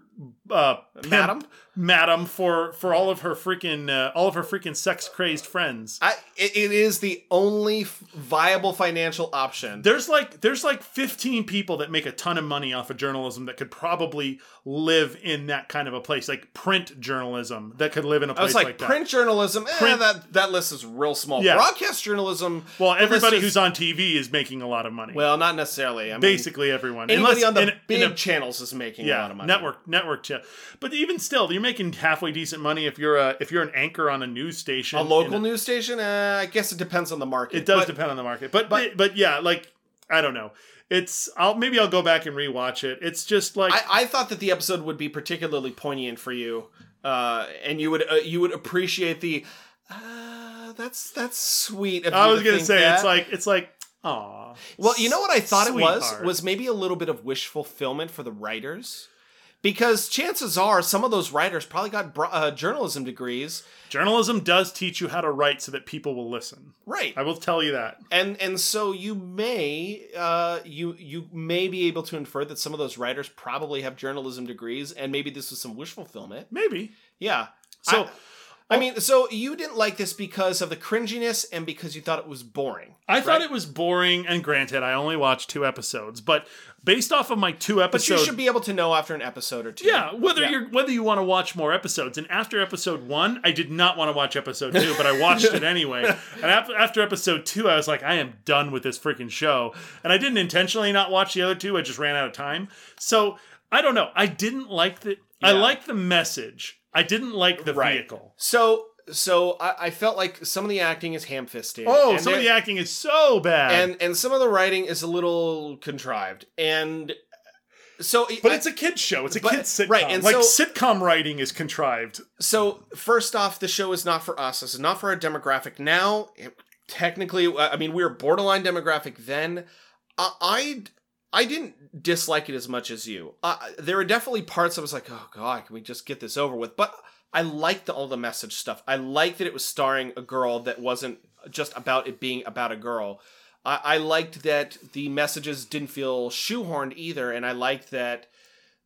uh, pimp, Madam? madam for for all of her freaking uh, all of her freaking sex crazed friends. I, it, it is the only f- viable financial option. There's like there's like 15 people that make a ton of money off of journalism that could probably live in that kind of a place, like print journalism that could live in a I place was like, like, that. print journalism. Eh, that that list is real small. Yeah. Broadcast journalism. Well, the list everybody is- who's on TV is making a lot of money. well, not necessarily. I mean, basically everyone. anybody Unless- on the in big in a- channels is making a lot of money. network network But even still, you're making halfway decent money if you're a if you're an anchor on a news station. A local news station. Uh, I guess it depends on the market. It does But depend on the market, but, but- but yeah, like I don't know. It's I'll maybe I'll go back and rewatch it. It's just like I, I thought that the episode would be particularly poignant for you, uh, and you would uh, you would appreciate the. Uh, that's that's sweet. I was to gonna say. that. It's like it's like aw. Well, you know what I thought it was was maybe a little bit of wish fulfillment for the writers, because chances are some of those writers probably got uh, journalism degrees, journalism does teach you how to write so that people will listen. right? I will tell you that. And and so you may uh, you you may be able to infer that some of those writers probably have journalism degrees, and maybe this was some wish fulfillment. Maybe. Yeah. So I, I mean, so you didn't like this because of the cringiness and because you thought it was boring. I thought it was boring, and granted, I only watched two episodes, but based off of my two episodes, But you should be able to know after an episode or two. Yeah, whether Yeah. you're whether you want to watch more episodes. And after episode one, I did not want to watch episode two, but I watched it (laughs) anyway. And after, after episode two, I was like, I am done with this freaking show. And I didn't intentionally not watch the other two. I just ran out of time. So I don't know. I didn't like the. I like the message. I didn't like the Right. vehicle. So so I, I felt like some of the acting is ham fisted. Oh, some of the acting is so bad. and and some of the writing is a little contrived. And so but I- it's a kids show. It's a but- kids sitcom. right, and like so- sitcom writing is contrived. So first off, the show is not for us. This is not for our demographic. Now, it- technically, I mean, we were borderline demographic then. I I, I didn't dislike it as much as you. Uh, there were definitely parts I was like, oh god, can we just get this over with? But I liked the, all the message stuff. I liked that it was starring a girl that wasn't just about it being about a girl. I, I liked that the messages didn't feel shoehorned either, and I liked that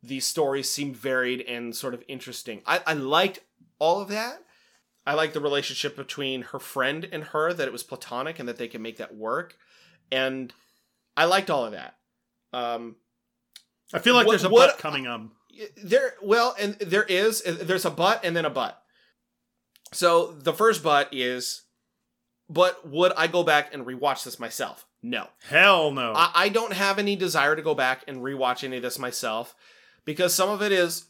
the stories seemed varied and sort of interesting. I, I liked all of that. I liked the relationship between her friend and her, that it was platonic and that they can make that work. And I liked all of that. Um, I feel like What- there's a what- butt coming up. there, well, and there is, there's a but and then a but. So the first but is, but would I go back and rewatch this myself? No. Hell no. I, I don't have any desire to go back and rewatch any of this myself because some of it is,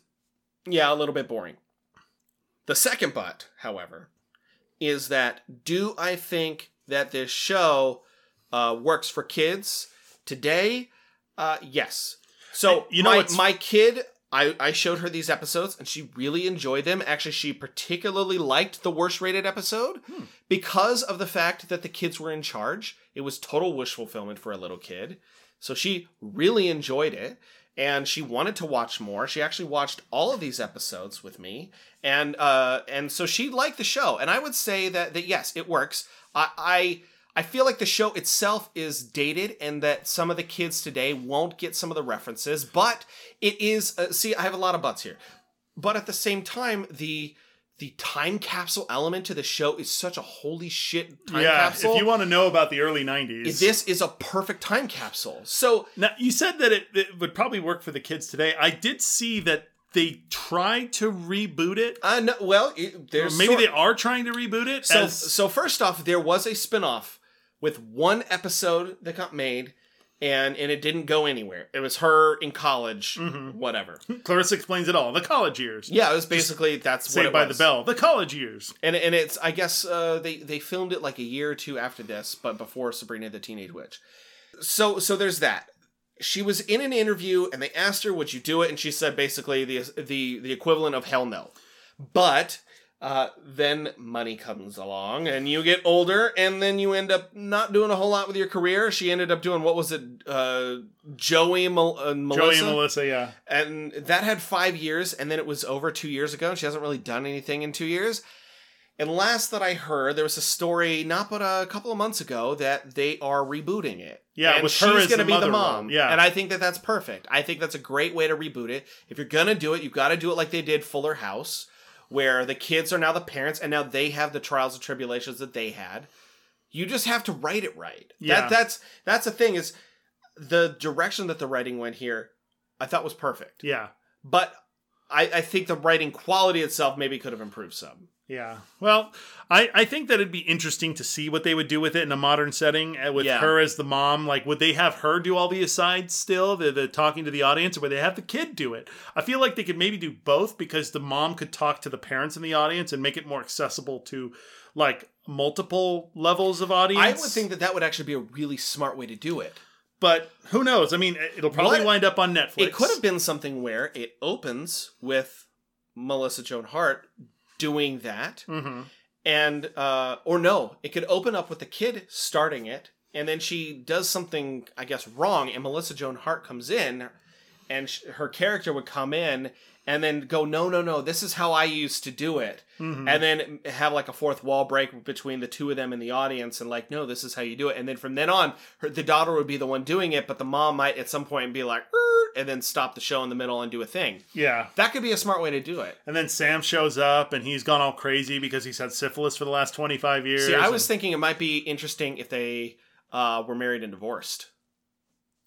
yeah, a little bit boring. The second but, however, is that do I think that this show uh, works for kids today? Uh, yes. So You know my, my kid, I, I showed her these episodes and she really enjoyed them. Actually, she particularly liked the worst rated episode Hmm. because of the fact that the kids were in charge. It was total wish fulfillment for a little kid. So she really enjoyed it and she wanted to watch more. She actually watched all of these episodes with me. And uh and so she liked the show. And I would say that that yes, it works. I I I feel like the show itself is dated and that some of the kids today won't get some of the references, but it is uh, see I have a lot of buts here. But at the same time the the time capsule element to the show is such a holy shit time yeah, capsule. if you want to know about the early 90s. this is a perfect time capsule. So Now, you said that it, it would probably work for the kids today. I did see that they tried to reboot it. uh no, well, it- maybe sort- they are trying to reboot it. So, as- so first off, there was a spin-off with one episode that got made, and and it didn't go anywhere. It was her in college, Mm-hmm. whatever. (laughs) Clarissa explains it all. The college years. Yeah, it was basically that's what Saved it by was. the Bell. The college years. And and it's I guess uh, they they filmed it like a year or two after this, but before Sabrina the Teenage Witch. So so there's that. She was in an interview and they asked her, "Would you do it?" And she said basically the the the equivalent of hell no. But uh, then money comes along and you get older and then you end up not doing a whole lot with your career. She ended up doing what was it, uh, Joey Mel- uh, Melissa, Joey and Melissa, yeah. and that had five years and then it was over two years ago and she hasn't really done anything in two years And last that I heard, there was a story not but a couple of months ago that they are rebooting it. Yeah, and with she's her as gonna be the mom. role, yeah. and I think that that's perfect. I think that's a great way to reboot it. If you're gonna do it, you've got to do it like they did Fuller House, where the kids are now the parents, and now they have the trials and tribulations that they had. You just have to write it right. Yeah. That, that's that's the thing is the direction that the writing went here. I thought was perfect, Yeah. but I, I think the writing quality itself maybe could have improved some. Yeah. Well, I, I think that it'd be interesting to see what they would do with it in a modern setting uh, with Yeah. her as the mom. Like, would they have her do all the asides still, the, the talking to the audience, or would they have the kid do it? I feel like they could maybe do both because the mom could talk to the parents in the audience and make it more accessible to like multiple levels of audience. I would think that that would actually be a really smart way to do it. but who knows? I mean, it'll probably What- wind up on Netflix. It could have been something where it opens with Melissa Joan Hart doing that, hmm and uh, or no, it could open up with the kid starting it, and then she does something, I guess, wrong, and Melissa Joan Hart comes in, and sh- her character would come in. And then go, no, no, no, this is how I used to do it. Mm-hmm. And then have like a fourth wall break between the two of them in the audience and like, no, this is how you do it. And then from then on, her, the daughter would be the one doing it, but the mom might at some point be like, "Er," and then stop the show in the middle and do a thing. Yeah. That could be a smart way to do it. And then Sam shows up and he's gone all crazy because he's had syphilis for the last 25 years. See, I was and- thinking it might be interesting if they uh, were married and divorced.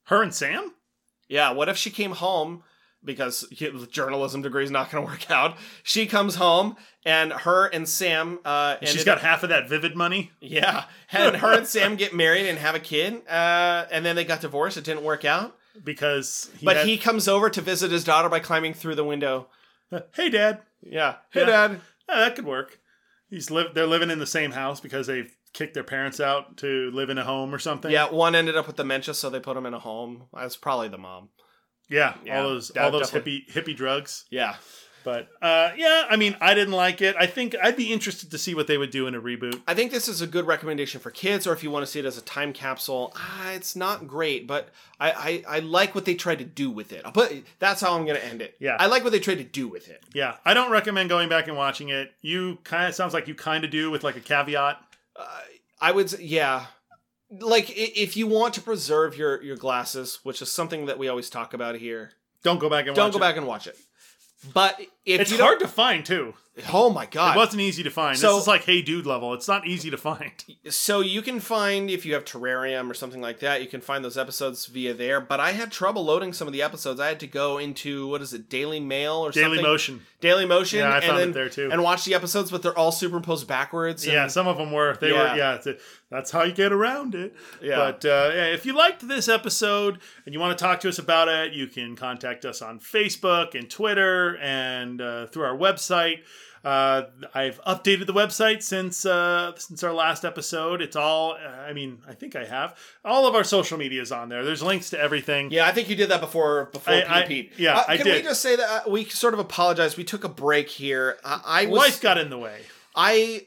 her and Sam? Yeah, what if she came home because the journalism degree is not going to work out? She comes home and her and Sam. Uh, She's ended got up- half of that vivid money. Yeah, and her and Sam get married and have a kid, uh, and then they got divorced. It didn't work out. Because he But had- he comes over to visit his daughter by climbing through the window. (laughs) hey dad Yeah. Hey, Yeah. Dad. Ah, that could work he's live they're living in the same house because they've kicked their parents out to live in a home or something Yeah, one ended up with dementia, so they put him in a home. That's probably the mom. yeah, Yeah, all those all those definitely- hippie hippie drugs Yeah. But uh yeah i mean i didn't like it i think i'd be interested to see what they would do in a reboot I think this is a good recommendation for kids, or if you want to see it as a time capsule. Ah, it's not great, but I, I, I like what they tried to do with it. But that's how I'm going to end it. Yeah. I like what they tried to do with it. yeah i don't recommend going back and watching it you kind of sounds like you kind of do with like a caveat I would, yeah. Like if you want to preserve your your glasses, which is something that we always talk about here, don't go back and don't watch go it. back and watch it. But if it's hard to find too oh my god, it wasn't easy to find So- this is like hey dude level it's not easy to find (laughs) So you can find if you have Terrarium or something like that, you can find those episodes via there. But I had trouble loading some of the episodes. I had to go into what is it, Daily Mail or daily something? motion Daily Motion. Yeah, I and found it there, too. And watch the episodes, but they're all superimposed backwards. and- Yeah, some of them were. They Yeah. were. Yeah, it's- that's how you get around it. Yeah. But uh, yeah, if you liked this episode and you want to talk to us about it, you can contact us on Facebook and Twitter and uh, through our website. Uh, I've updated the website since uh, since our last episode. It's all. Uh, I mean, I think I have all of our social media is on there. There's links to everything. Yeah, I think you did that before before I- Pete I- Pete. yeah, Uh, I can did. we just say that uh, we sort of apologize? We took a break here. I, I was Life got in the way. I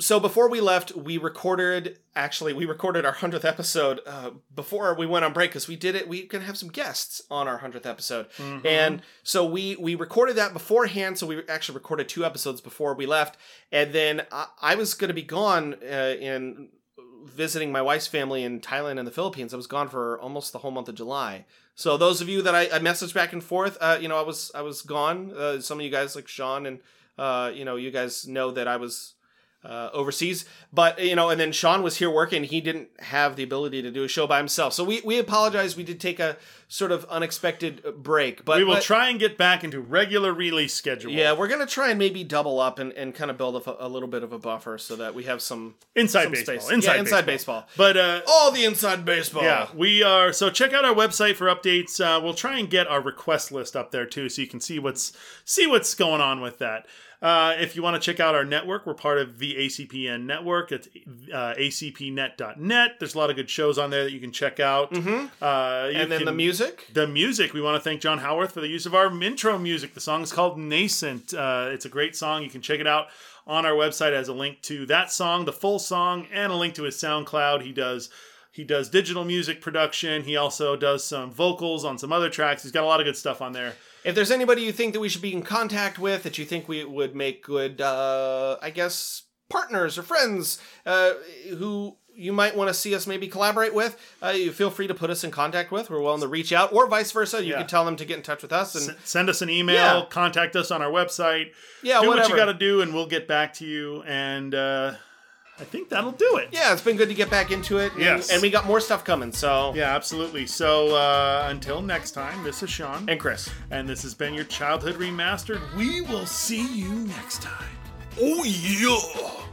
so before we left, we recorded. Actually, we recorded our hundredth episode uh, before we went on break because we did it. We can have some guests on our hundredth episode, and so we we recorded that beforehand. So we actually recorded two episodes before we left, and then I, I was going to be gone uh, in visiting my wife's family in Thailand and the Philippines. I was gone for almost the whole month of July. So those of you that I, I messaged back and forth, uh, you know, I was I was gone. Uh, some of you guys like Sean and uh, you know, you guys know that I was uh, overseas, but you know, and then Sean was here working. He didn't have the ability to do a show by himself, so we we apologize. We did take a sort of unexpected break, but We will but- try and get back into regular release schedule. Yeah, we're gonna try and maybe double up and, and kind of build a, a little bit of a buffer so that we have some inside some baseball. space. Inside yeah, inside baseball. baseball. But uh, All the inside baseball. Yeah, we are. So check out our website for updates. Uh, we'll try and get our request list up there too, so you can see what's see what's going on with that. Uh, if you want to check out our network, we're part of the ACPN network. It's uh, acpnet.net. There's a lot of good shows on there that you can check out. Mm-hmm. Uh, and then the music. the music. We want to thank John Howarth for the use of our intro music. The song is called Nascent. Uh, it's a great song. You can check it out on our website as a link to that song, the full song, and a link to his SoundCloud. He does He does digital music production. He also does some vocals on some other tracks. He's got a lot of good stuff on there. If there's anybody you think that we should be in contact with, that you think we would make good, uh, I guess, partners or friends, uh, who you might want to see us maybe collaborate with, uh, you feel free to put us in contact with. We're willing to reach out, or vice versa. You Yeah. can tell them to get in touch with us, and S- send us an email, Yeah. contact us on our website. yeah, do whatever. what you got to do, and we'll get back to you. And uh, I think that'll do it. yeah, it's been good to get back into it. and- Yes. and we got more stuff coming. So Yeah, absolutely. So uh, until next time, this is Sean. and Chris. And this has been your Childhood Remastered. We will see you next time. Oh yeah.